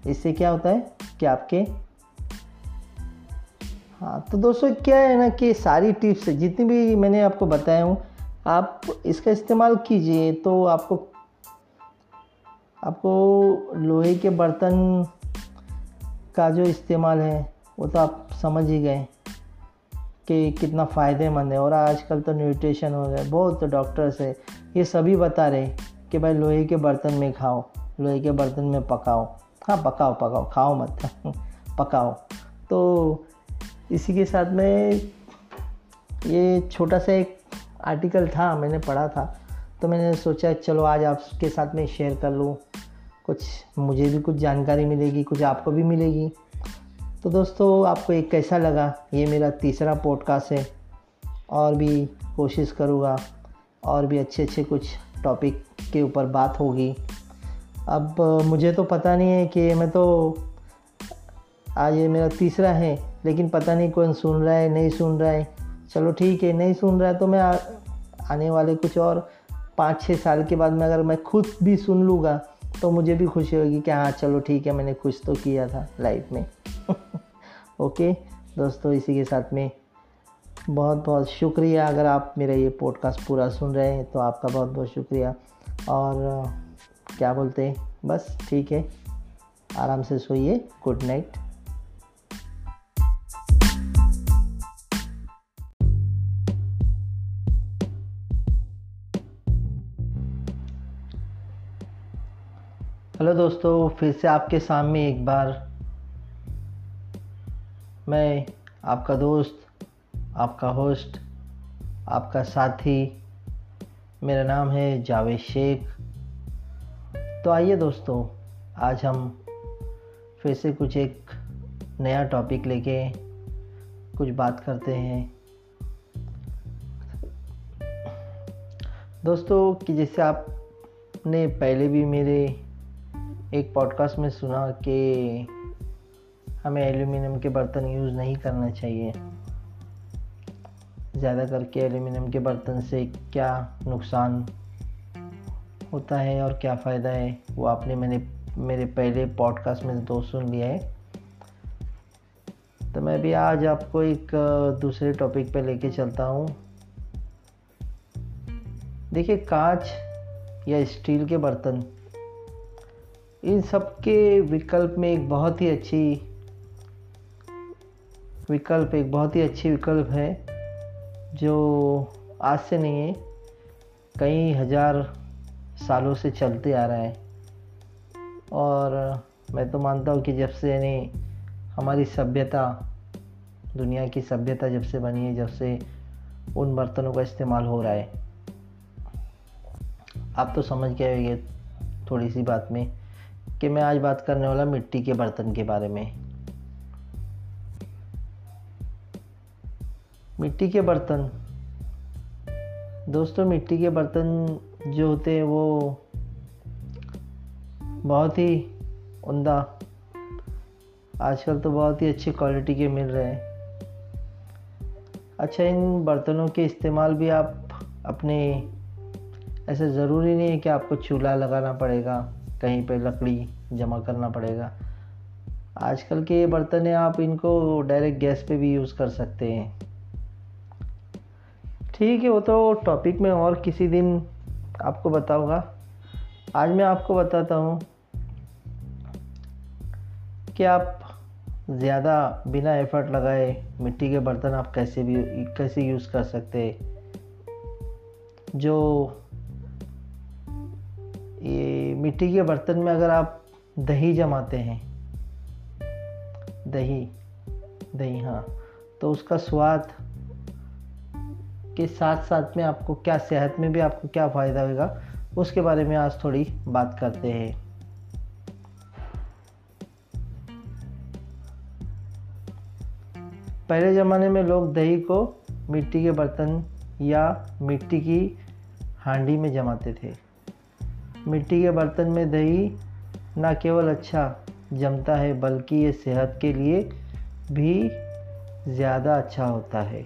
اس سے کیا ہوتا ہے کہ آپ کے ہاں تو دوستو، کیا ہے نا کہ ساری ٹپس جتنی بھی میں نے آپ کو بتایا ہوں آپ اس کا استعمال کیجیے تو آپ کو آپ کو لوہے کے برتن کا جو استعمال ہے وہ تو آپ سمجھ ہی گئے کہ کتنا فائدے مند ہے اور آج کل تو نیوٹریشن ہو گئے، بہت ڈاکٹرس ہے یہ سبھی بتا رہے کہ بھائی لوہے کے برتن میں کھاؤ، لوہے کے برتن میں پکاؤ۔ ہاں پکاؤ پکاؤ، کھاؤ مت، پکاؤ۔ تو اسی کے ساتھ میں یہ چھوٹا سا ایک آرٹیکل تھا، میں نے پڑھا تھا۔ تو میں نے سوچا، چلو آج آپ کے ساتھ میں شیئر کر لوں۔ کچھ مجھے بھی کچھ جانکاری ملے گی، کچھ آپ کو بھی ملے گی۔ تو دوستو، آپ کو ایک کیسا لگا؟ یہ میرا تیسرا پوڈ کاسٹ ہے۔ اور بھی کوشش کروں گا۔ اور بھی اچھے اچھے کچھ ٹاپک کے اوپر بات ہوگی۔ اب مجھے تو پتہ نہیں ہے کہ میں تو آج یہ میرا تیسرا ہے، لیکن پتہ نہیں کون سن رہا ہے، نہیں سن رہا ہے۔ چلو ٹھیک ہے، نہیں سن رہا ہے تو میں آنے والے کچھ اور پانچ چھ سال کے بعد میں اگر میں خود بھی سن لوں گا تو مجھے بھی خوشی ہوگی کہ ہاں چلو ٹھیک ہے، میں نے کچھ تو کیا تھا لائف میں۔ اوکے دوستو، اسی کے ساتھ میں بہت بہت شکریہ۔ اگر آپ میرا یہ پوڈ کاسٹ پورا سن رہے ہیں تو آپ کا بہت بہت شکریہ۔ اور کیا بولتے ہیں؟ بس ٹھیک ہے، آرام سے سوئیے۔ گڈ نائٹ ہلو دوستو، پھر سے آپ کے سامنے ایک بار میں آپ کا دوست، آپ کا ہوسٹ، آپ کا ساتھی، میرا نام ہے جاوید شیخ۔ تو آئیے دوستو، آج ہم پھر سے کچھ ایک نیا ٹاپک لے کے کچھ بات کرتے ہیں۔ دوستو، کہ جیسے آپ نے پہلے بھی میرے ایک پوڈ کاسٹ میں سنا کہ ہمیں ایلومینیم کے برتن یوز نہیں کرنا چاہیے۔ زیادہ کر کے ایلومینیم کے برتن سے کیا نقصان ہوتا ہے اور کیا فائدہ ہے، وہ آپ نے میں نے میرے پہلے پوڈ کاسٹ میں دو سن لیا ہے۔ تو میں بھی آج آپ کو ایک دوسرے ٹاپک پہ لے کے چلتا ہوں۔ دیکھیے کانچ یا اسٹیل کے برتن ان سب کے وکلپ میں ایک بہت ہی اچھی وکلپ، ایک بہت ہی اچھی وکلپ ہے، جو آج سے نہیں ہے، کئی ہزار سالوں سے چلتے آ رہا ہے۔ اور میں تو مانتا ہوں کہ جب سے یعنی ہماری سبھیتا، دنیا کی سبھیتا جب سے بنی ہے، جب سے ان برتنوں کا استعمال ہو رہا ہے۔ آپ تو سمجھ گئے ہوئے تھوڑی سی بات میں۔ کہ میں آج بات کرنے والا مٹی کے برتن کے بارے میں۔ مٹی کے برتن۔ دوستو، مٹی کے برتن جو ہوتے ہیں وہ بہت ہی عمدہ، آج کل تو بہت ہی اچھی کوالٹی کے مل رہے ہیں۔ اچھا ان برتنوں کے استعمال بھی آپ اپنے ایسے ضروری نہیں ہے کہ آپ کو چولہا لگانا پڑے گا۔ کہیں پہ لکڑی جمع کرنا پڑے گا۔ آج کل کے یہ برتن ہیں آپ ان کو ڈائریکٹ گیس پہ بھی یوز کر سکتے ہیں۔ ٹھیک ہے، وہ تو ٹاپک میں اور کسی دن آپ کو بتاؤں گا۔ آج میں آپ کو بتاتا ہوں کہ آپ زیادہ بنا ایفرٹ لگائے مٹی کے برتن آپ کیسے بھی کیسے یوز کر سکتے؟ جو یہ مٹی کے برتن میں اگر آپ دہی جماتے ہیں، دہی دہی ہاں تو اس کا سواد کے ساتھ ساتھ میں آپ کو کیا صحت میں بھی آپ کو کیا فائدہ ہوگا، اس کے بارے میں آج تھوڑی بات کرتے ہیں۔ پہلے زمانے میں لوگ دہی کو مٹی کے برتن یا مٹی کی ہانڈی میں جماتے تھے۔ مٹی کے برتن میں دہی نہ کیول اچھا جمتا ہے، بلکہ یہ صحت کے لیے بھی زیادہ اچھا ہوتا ہے۔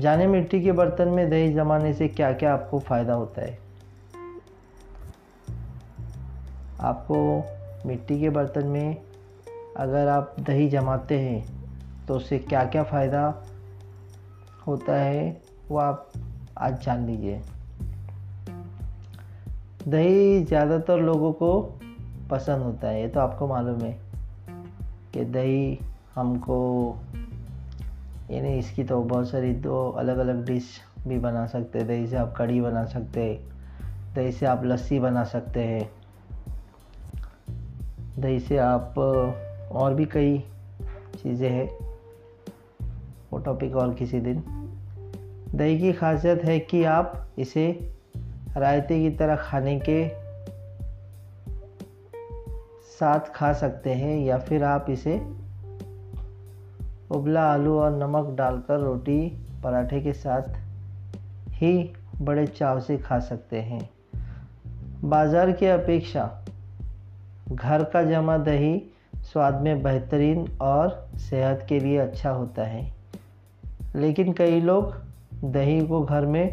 جانے مٹی کے برتن میں دہی جمانے سے کیا کیا آپ کو فائدہ ہوتا ہے؟ آپ کو مٹی کے برتن میں اگر آپ دہی جماتے ہیں تو اس سے کیا کیا فائدہ ہوتا ہے وہ آپ آج جان لیجیے۔ دہی زیادہ تر لوگوں کو پسند ہوتا ہے، یہ تو آپ کو معلوم ہے کہ دہی ہم کو یعنی اس کی تو بہت ساری دو الگ الگ ڈش بھی بنا سکتے دہی سے آپ کڑھی بنا سکتے دہی سے آپ لسی بنا سکتے ہیں، دہی سے آپ اور بھی کئی چیزیں ہیں۔ وہ ٹاپک اور کسی دن۔ دہی کی خاصیت ہے کہ آپ اسے رائتے کی طرح کھانے کے ساتھ کھا سکتے ہیں یا پھر آپ اسے ابلا آلو اور نمک ڈال کر روٹی پراٹھے کے ساتھ ہی بڑے چاو سے کھا سکتے ہیں۔ بازار کے اپیکشا گھر کا جمع دہی سواد میں بہترین اور صحت کے لیے اچھا ہوتا ہے۔ لیکن کئی لوگ دہی کو گھر میں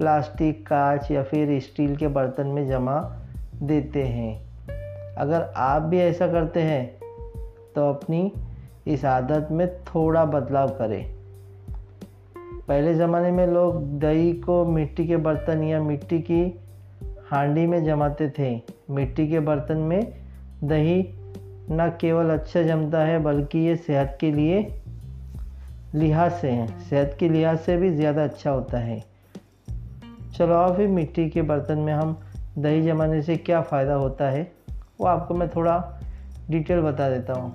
پلاسٹک کانچ یا پھر اسٹیل کے برتن میں جمع دیتے ہیں۔ اگر آپ بھی ایسا کرتے ہیں، تو اپنی اس عادت میں تھوڑا بدلاؤ کریں۔ پہلے زمانے میں لوگ دہی کو مٹی کے برتن یا مٹی کی ہانڈی میں جماتے تھے۔ مٹی کے برتن میں دہی نہ کیول اچھا جمتا ہے، بلکہ یہ صحت کے لیے لحاظ سے ہیں۔ صحت کے لحاظ سے بھی زیادہ اچھا ہوتا ہے۔ چلو اور پھر مٹی کے برتن میں ہم دہی جمانے سے کیا فائدہ ہوتا ہے وہ آپ کو میں تھوڑا ڈیٹیل بتا دیتا ہوں۔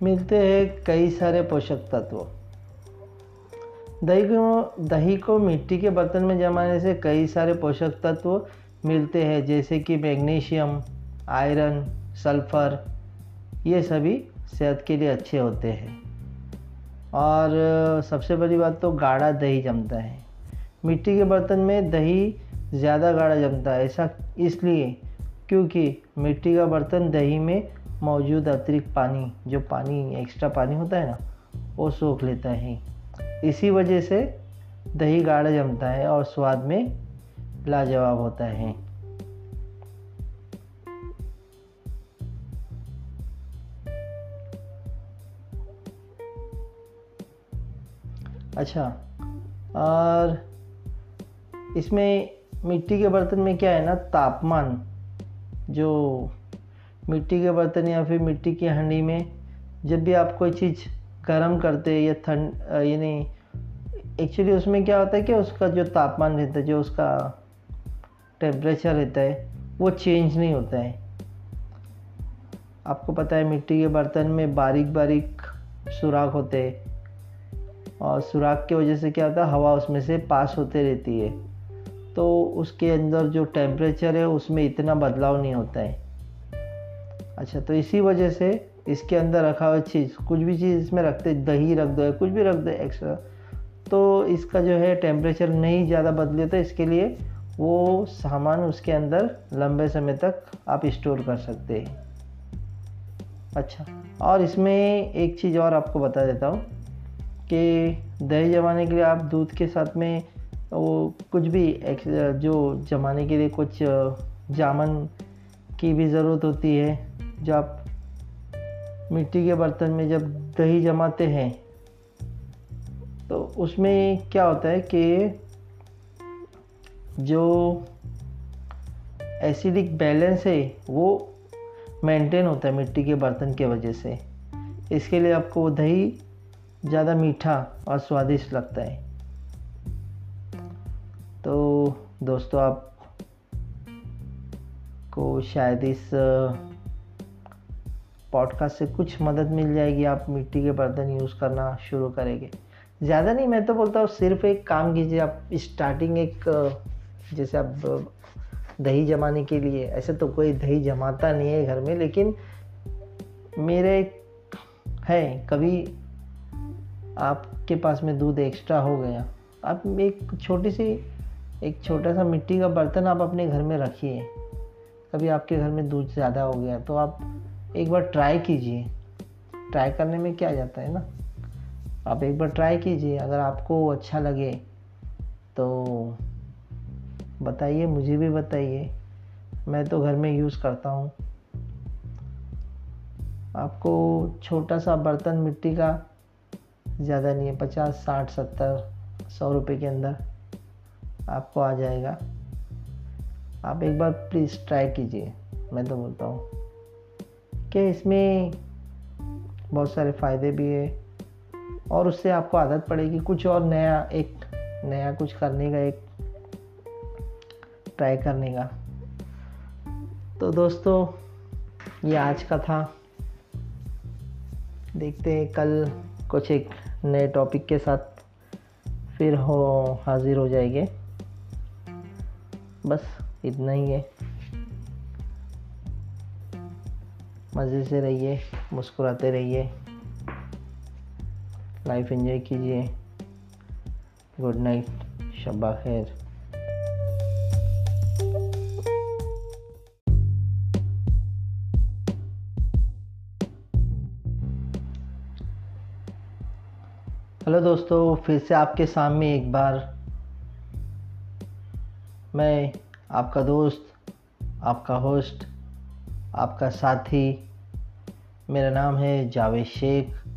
ملتے ہیں کئی سارے پوشک تتو۔ دہی کو دہی کو مٹی کے برتن میں جمانے سے کئی سارے پوشک تتو ملتے ہیں، جیسے کہ میگنیشیم، آئرن، سلفر، یہ سبھی صحت کے لیے اچھے ہوتے ہیں۔ اور سب سے بڑی بات تو گاڑھا دہی جمتا ہے۔ مٹی کے برتن میں دہی زیادہ گاڑھا جمتا ہے، ایسا اس لیے کیونکہ مٹی کا برتن دہی میں موجود اترکت پانی، جو پانی، ایکسٹرا پانی ہوتا ہے نا، وہ سوکھ لیتا ہے۔ اسی وجہ سے دہی گاڑھا جمتا ہے اور سواد میں لاجواب ہوتا ہے۔ اچھا اور اس میں مٹی کے برتن میں کیا ہے نا؟ تاپمان، جو مٹی کے برتن یا پھر مٹی کی ہنڈی میں جب بھی آپ کوئی چیز گرم کرتے یا ٹھنڈ یعنی ایکچولی اس میں کیا ہوتا ہے کہ اس کا جو تاپمان رہتا ہے، جو اس کا ٹیمپریچر رہتا ہے، وہ چینج نہیں ہوتا ہے۔ آپ کو پتہ ہے، مٹی کے برتن میں باریک باریک سوراخ ہوتے اور سوراخ کی وجہ سے کیا ہوتا ہے، ہوا اس میں سے پاس ہوتے رہتی ہے۔ تو اس کے اندر جو ٹیمپریچر ہے، اس میں اتنا بدلاؤ نہیں ہوتا ہے۔ اچھا تو اسی وجہ سے اس کے اندر رکھا ہوا چیز، کچھ بھی چیز اس میں رکھتے دہی رکھ دو کچھ بھی رکھ دو ایکسٹرا تو اس کا جو ہے ٹیمپریچر نہیں زیادہ بدلے تو اس کے لیے وہ سامان اس کے اندر لمبے سمے تک آپ اسٹور کر سکتے ہیں۔ اچھا اور اس میں ایک چیز اور آپ کو بتا دیتا ہوں کہ دہی جمانے کے لیے آپ دودھ کے ساتھ میں وہ کچھ بھی جو جمانے کے لیے کچھ جامن کی بھی ضرورت ہوتی ہے، جو آپ مٹی کے برتن میں جب دہی جماتے ہیں، تو اس میں کیا ہوتا ہے کہ جو ایسیڈک بیلنس ہے، وہ مینٹین ہوتا ہے مٹی کے برتن کے وجہ سے۔ اس کے لیے آپ کو وہ دہی زیادہ میٹھا اور سوادشٹ لگتا ہے۔ تو دوستو، آپ کو شاید اس پوڈ کاسٹ سے کچھ مدد مل جائے گی، آپ مٹی کے برتن یوز کرنا شروع کریں گے۔ زیادہ نہیں، میں تو بولتا ہوں صرف ایک کام کیجیے، آپ اسٹارٹنگ ایک، جیسے آپ دہی جمانے کے لیے ایسے تو کوئی دہی جماتا نہیں ہے گھر میں، لیکن میرے ہے کبھی آپ کے پاس میں دودھ ایکسٹرا ہو گیا، آپ ایک چھوٹی سی، ایک چھوٹا سا مٹی کا برتن آپ اپنے گھر میں رکھیے۔ کبھی آپ کے گھر میں دودھ زیادہ ہو گیا، تو آپ ایک بار ٹرائی کیجیے ٹرائی کرنے میں کیا جاتا ہے نا؟ آپ ایک بار ٹرائی کیجیے اگر آپ کو اچھا لگے تو بتائیے، مجھے بھی بتائیے۔ میں تو گھر میں یوز کرتا ہوں۔ آپ کو چھوٹا سا برتن مٹی کا زیادہ نہیں ہے، پچاس، ساٹھ، ستر، سو روپے کے اندر آپ کو آ جائے گا۔ آپ ایک بار پلیز ٹرائی کیجیے میں تو بولتا ہوں۔ کہ اس میں بہت سارے فائدے بھی ہے اور اس سے آپ کو عادت پڑے گی کچھ اور نیا، ایک نیا کچھ کرنے کا، ایک ٹرائی کرنے کا۔ تو دوستو، یہ آج کا تھا۔ دیکھتے ہیں کل کچھ ایک نئے ٹاپک کے ساتھ پھر ہو، حاضر ہو جائے گے۔ بس اتنا ہی ہے۔ مزے سے رہیے، مسکراتے رہیے۔ لائف انجوائے کیجیے۔ گڈ نائٹ شبہ خیر۔ ہلو دوستو، پھر سے آپ کے سامنے ایک بار۔ میں، آپ کا دوست، آپ کا ہوسٹ آپ کا ساتھی میرا نام ہے جاوید شیخ۔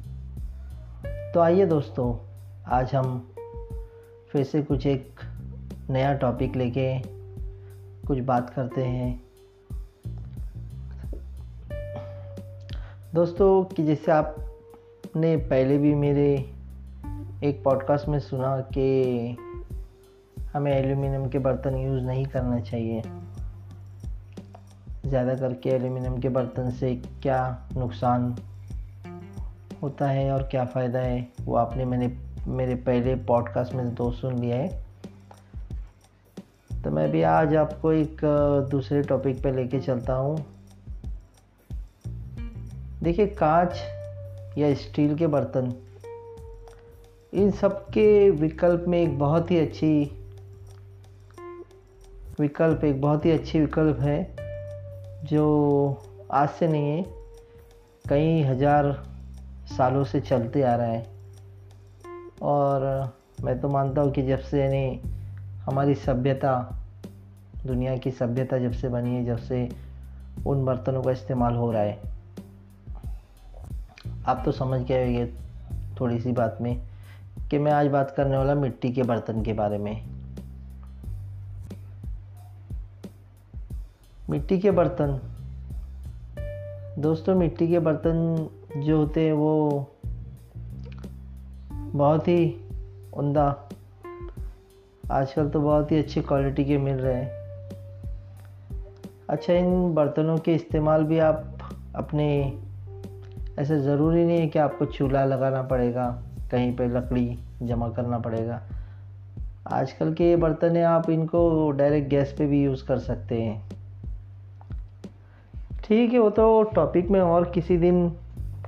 تو آئیے دوستو، آج ہم پھر سے کچھ ایک نیا ٹاپک لے کے کچھ بات کرتے ہیں۔ دوستو، کہ جیسے آپ نے پہلے بھی میرے ایک پوڈ کاسٹ میں سنا کہ ہمیں ایلومینیم کے برتن یوز نہیں کرنا چاہیے۔ زیادہ کر کے ایلومینیم کے برتن سے کیا نقصان ہوتا ہے اور کیا فائدہ ہے؟ وہ آپ نے میں نے میرے پہلے پوڈ کاسٹ میں تو سن لیا ہے۔ تو میں بھی آج آپ کو ایک دوسرے ٹاپک پہ لے کے چلتا ہوں۔ دیکھیے کانچ یا اسٹیل کے برتن، ان سب کے وکلپ میں ایک بہت ہی اچھی، وکلپ ایک بہت ہی اچھی وکلپ ہے۔ جو آج سے نہیں ہے، کئی ہزار سالوں سے چلتے آ رہا ہے۔ اور میں تو مانتا ہوں کہ جب سے یعنی ہماری سبھیتا، دنیا کی سبھیتا جب سے بنی ہے، جب سے ان برتنوں کا استعمال ہو رہا ہے۔ آپ تو سمجھ گئے ہوئے تھوڑی سی بات میں کہ میں آج بات کرنے والا مٹی کے برتن کے بارے میں۔ مٹی کے برتن۔ دوستوں مٹی کے برتن جو ہوتے ہیں وہ بہت ہی عمدہ آج کل تو بہت ہی اچھی کوالٹی کے مل رہے ہیں۔ اچھا ان برتنوں کے استعمال بھی آپ اپنے ایسے ضروری نہیں ہے کہ آپ کو چولہا لگانا پڑے گا، کہیں پہ لکڑی جمع کرنا پڑے گا۔ آج کل کے یہ برتن ہیں، آپ ان کو ڈائریکٹ گیس پہ بھی یوز کر سکتے ہیں۔ ٹھیک ہے، وہ تو ٹاپک میں اور کسی دن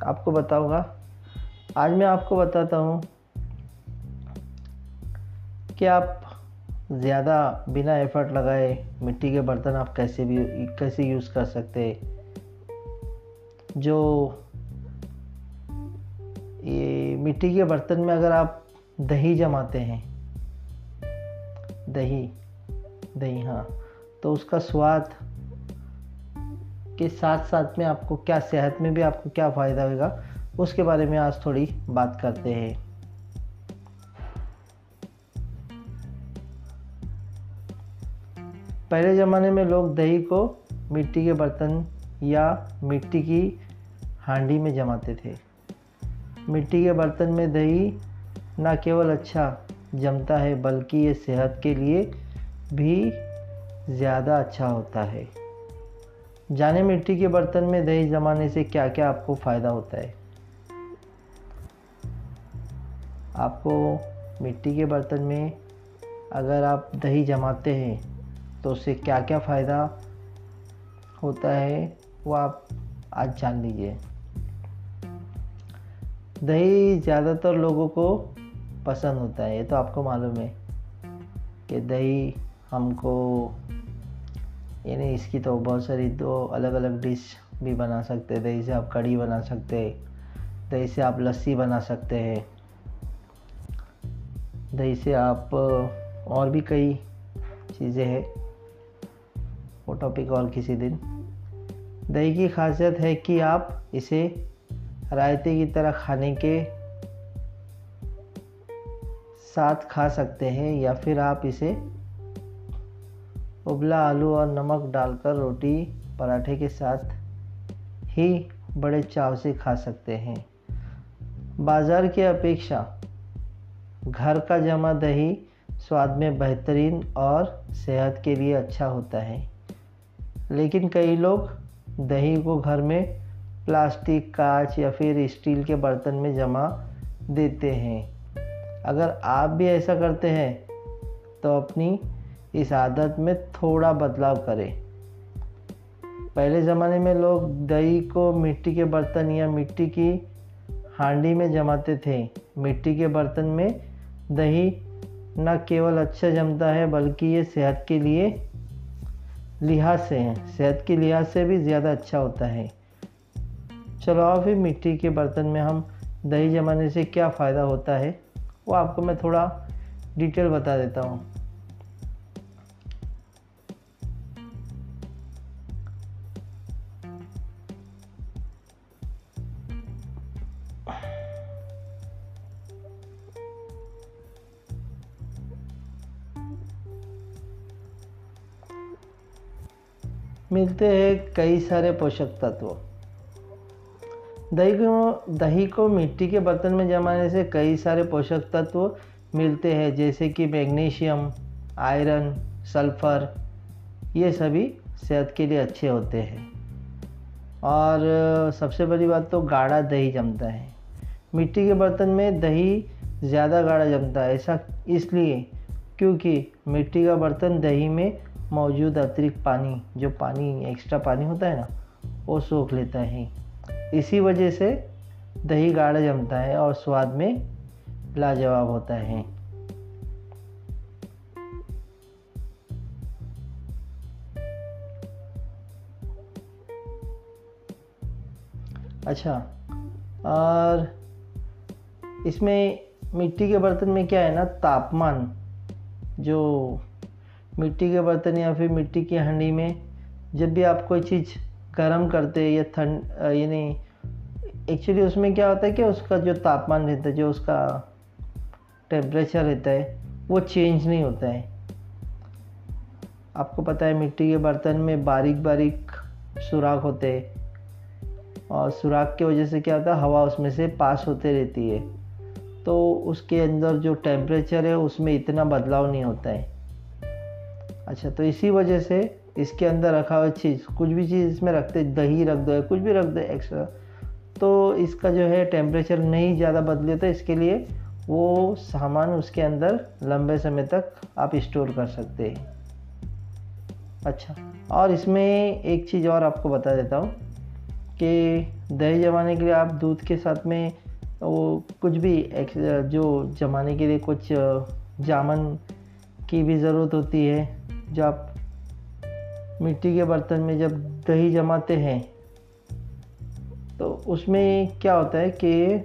آپ کو بتاؤں گا۔ آج میں آپ کو بتاتا ہوں کہ آپ زیادہ بنا ایفرٹ لگائے مٹی کے برتن آپ کیسے بھی، کیسے یوز کر سکتے؟ جو یہ مٹی کے برتن میں اگر آپ دہی جماتے ہیں، دہی دہی ہاں تو اس کا سواد کے ساتھ ساتھ میں آپ کو کیا صحت میں بھی آپ کو کیا فائدہ ہوئے گا اس کے بارے میں آج تھوڑی بات کرتے ہیں۔ پہلے زمانے میں لوگ دہی کو مٹی کے برتن یا مٹی کی ہانڈی میں جماتے تھے۔ مٹی کے برتن میں دہی نہ کیول اچھا جمتا ہے، بلکہ یہ صحت کے لیے بھی زیادہ اچھا ہوتا ہے۔ جانے مٹی کے برتن میں دہی جمانے سے کیا کیا آپ کو فائدہ ہوتا ہے؟ آپ کو مٹی کے برتن میں اگر آپ دہی جماتے ہیں تو اس سے کیا کیا فائدہ ہوتا ہے وہ آپ آج جان لیجیے۔ دہی زیادہ تر لوگوں کو پسند ہوتا ہے، یہ تو آپ کو معلوم ہے کہ دہی ہم کو یعنی اس کی تو بہت ساری دو الگ الگ ڈش بھی بنا سکتے دہی سے آپ کڑھی بنا سکتے دہی سے آپ لسی بنا سکتے ہیں دہی سے آپ اور بھی کئی چیزیں ہیں۔ وہ ٹاپک اور کسی دن۔ دہی کی خاصیت ہے کہ آپ اسے رائتے کی طرح کھانے کے ساتھ کھا سکتے ہیں یا پھر آپ اسے ابلا آلو اور نمک ڈال کر روٹی پراٹھے کے ساتھ ہی بڑے چاو سے کھا سکتے ہیں۔ بازار کے اپیکشا گھر کا جمع دہی سواد میں بہترین اور صحت کے لیے اچھا ہوتا ہے۔ لیکن کئی لوگ دہی کو گھر میں پلاسٹک کانچ یا پھر اسٹیل کے برتن میں جمع دیتے ہیں۔ اگر آپ بھی ایسا کرتے ہیں تو اپنی اس عادت میں تھوڑا بدلاؤ کریں۔ پہلے زمانے میں لوگ دہی کو مٹی کے برتن یا مٹی کی ہانڈی میں جماتے تھے۔ مٹی کے برتن میں دہی نہ کیول اچھا جمتا ہے، بلکہ یہ صحت کے لیے لحاظ سے ہیں۔ صحت کے لحاظ سے بھی زیادہ اچھا ہوتا ہے۔ چلو اور پھر مٹی کے برتن میں ہم دہی جمانے سے کیا فائدہ ہوتا ہے، وہ آپ کو میں تھوڑا ڈیٹیل بتا دیتا ہوں۔ ملتے ہیں کئی سارے پوشک تتو دہی کو دہی کو مٹی کے برتن میں جمانے سے کئی سارے پوشک تتو ملتے ہیں، جیسے کہ میگنیشیم، آئرن، سلفر، یہ سبھی صحت کے لیے اچھے ہوتے ہیں۔ اور سب سے بڑی بات تو گاڑھا دہی جمتا ہے۔ مٹی کے برتن میں دہی زیادہ گاڑھا جمتا ہے، ایسا اس لیے کیونکہ مٹی کا برتن دہی میں موجود اترکت پانی، جو پانی ایکسٹرا پانی ہوتا ہے نا، وہ سوکھ لیتا ہے۔ اسی وجہ سے دہی گاڑھا جمتا ہے اور سواد میں لاجواب ہوتا ہے۔ اچھا اور اس میں مٹی کے برتن میں کیا ہے نا؟ تاپمان، جو مٹی کے برتن یا پھر مٹی کی ہنڈی میں جب بھی آپ کوئی چیز گرم کرتے یا ٹھنڈ یعنی ایکچولی اس میں کیا ہوتا ہے کہ اس کا جو تاپمان رہتا ہے، جو اس کا ٹیمپریچر رہتا ہے، وہ چینج نہیں ہوتا ہے۔ آپ کو پتہ ہے مٹی کے برتن میں باریک باریک سوراخ ہوتے اور سوراخ کی وجہ سے کیا ہوتا ہے، ہوا اس میں سے پاس ہوتے رہتی ہے۔ تو اس کے اندر جو ٹیمپریچر ہے، اس میں اتنا بدلاؤ نہیں ہوتا ہے۔ اچھا تو اسی وجہ سے اس کے اندر رکھا ہوا چیز، کچھ بھی چیز اس میں رکھتے، دہی رکھ دو کچھ بھی رکھ دو ایکسٹرا تو اس کا جو ہے ٹیمپریچر نہیں زیادہ بدلے تو اس کے لیے وہ سامان اس کے اندر لمبے سمے تک آپ اسٹور کر سکتے ہیں۔ اچھا اور اس میں ایک چیز اور آپ کو بتا دیتا ہوں کہ دہی جمانے کے لیے آپ دودھ کے ساتھ میں وہ کچھ بھی جو جمانے کے لیے کچھ جامن کی بھی ضرورت ہوتی ہے جو آپ مٹی کے برتن میں جب دہی جماتے ہیں، تو اس میں کیا ہوتا ہے کہ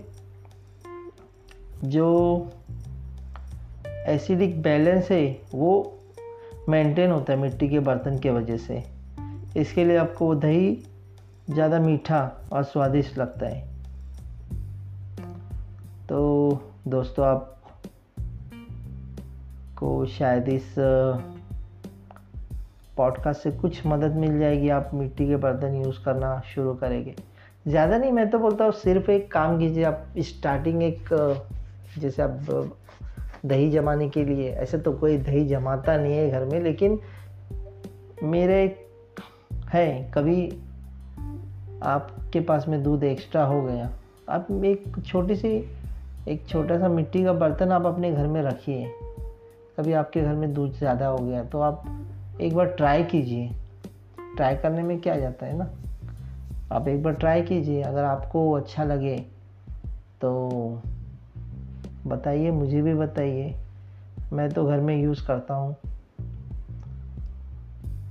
جو ایسیڈک بیلنس ہے، وہ مینٹین ہوتا ہے مٹی کے برتن کے وجہ سے۔ اس کے لیے آپ کو وہ دہی زیادہ میٹھا اور سوادشٹ لگتا ہے۔ تو دوستو، آپ کو شاید اس پوڈ کاسٹ سے کچھ مدد مل جائے گی، آپ مٹی کے برتن یوز کرنا شروع کریں گے۔ زیادہ نہیں، میں تو بولتا ہوں صرف ایک کام کیجیے، آپ اسٹارٹنگ ایک، جیسے آپ دہی جمانے کے لیے، ایسے تو کوئی دہی جماتا نہیں ہے گھر میں، لیکن میرے ہے کبھی آپ کے پاس میں دودھ ایکسٹرا ہو گیا، آپ ایک چھوٹی سی، ایک چھوٹا سا مٹی کا برتن آپ اپنے گھر میں رکھیے۔ کبھی آپ کے گھر میں دودھ زیادہ ہو گیا تو آپ ایک بار ٹرائی کیجیے۔ ٹرائی کرنے میں کیا جاتا ہے نا؟ آپ ایک بار ٹرائی کیجیے۔ اگر آپ کو اچھا لگے تو بتائیے، مجھے بھی بتائیے۔ میں تو گھر میں یوز کرتا ہوں۔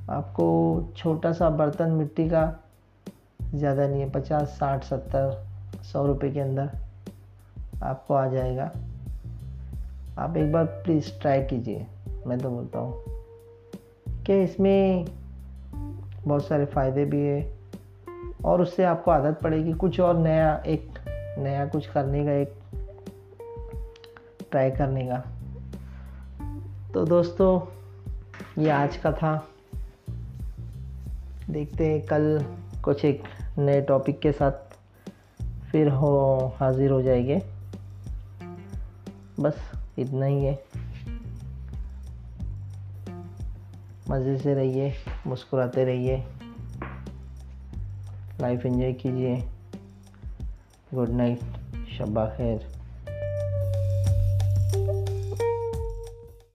آپ کو چھوٹا سا برتن مٹی کا زیادہ نہیں ہے، پچاس، ساٹھ، ستر، سو روپے کے اندر آپ کو آ جائے گا۔ آپ ایک بار پلیز ٹرائی کیجیے۔ میں تو بولتا ہوں۔ کہ اس میں بہت سارے فائدے بھی ہیں اور اس سے آپ کو عادت پڑے گی کچھ اور نیا، ایک نیا کچھ کرنے کا، ایک ٹرائی کرنے کا۔ تو دوستو، یہ آج کا تھا۔ دیکھتے ہیں کل کچھ ایک نئے ٹاپک کے ساتھ پھر ہو، حاضر ہو جائے گے۔ بس اتنا ہی ہے۔ مزے سے رہیے مسکراتے رہیے۔ لائف انجوائے کیجیے۔ گڈ نائٹ شبہ خیر۔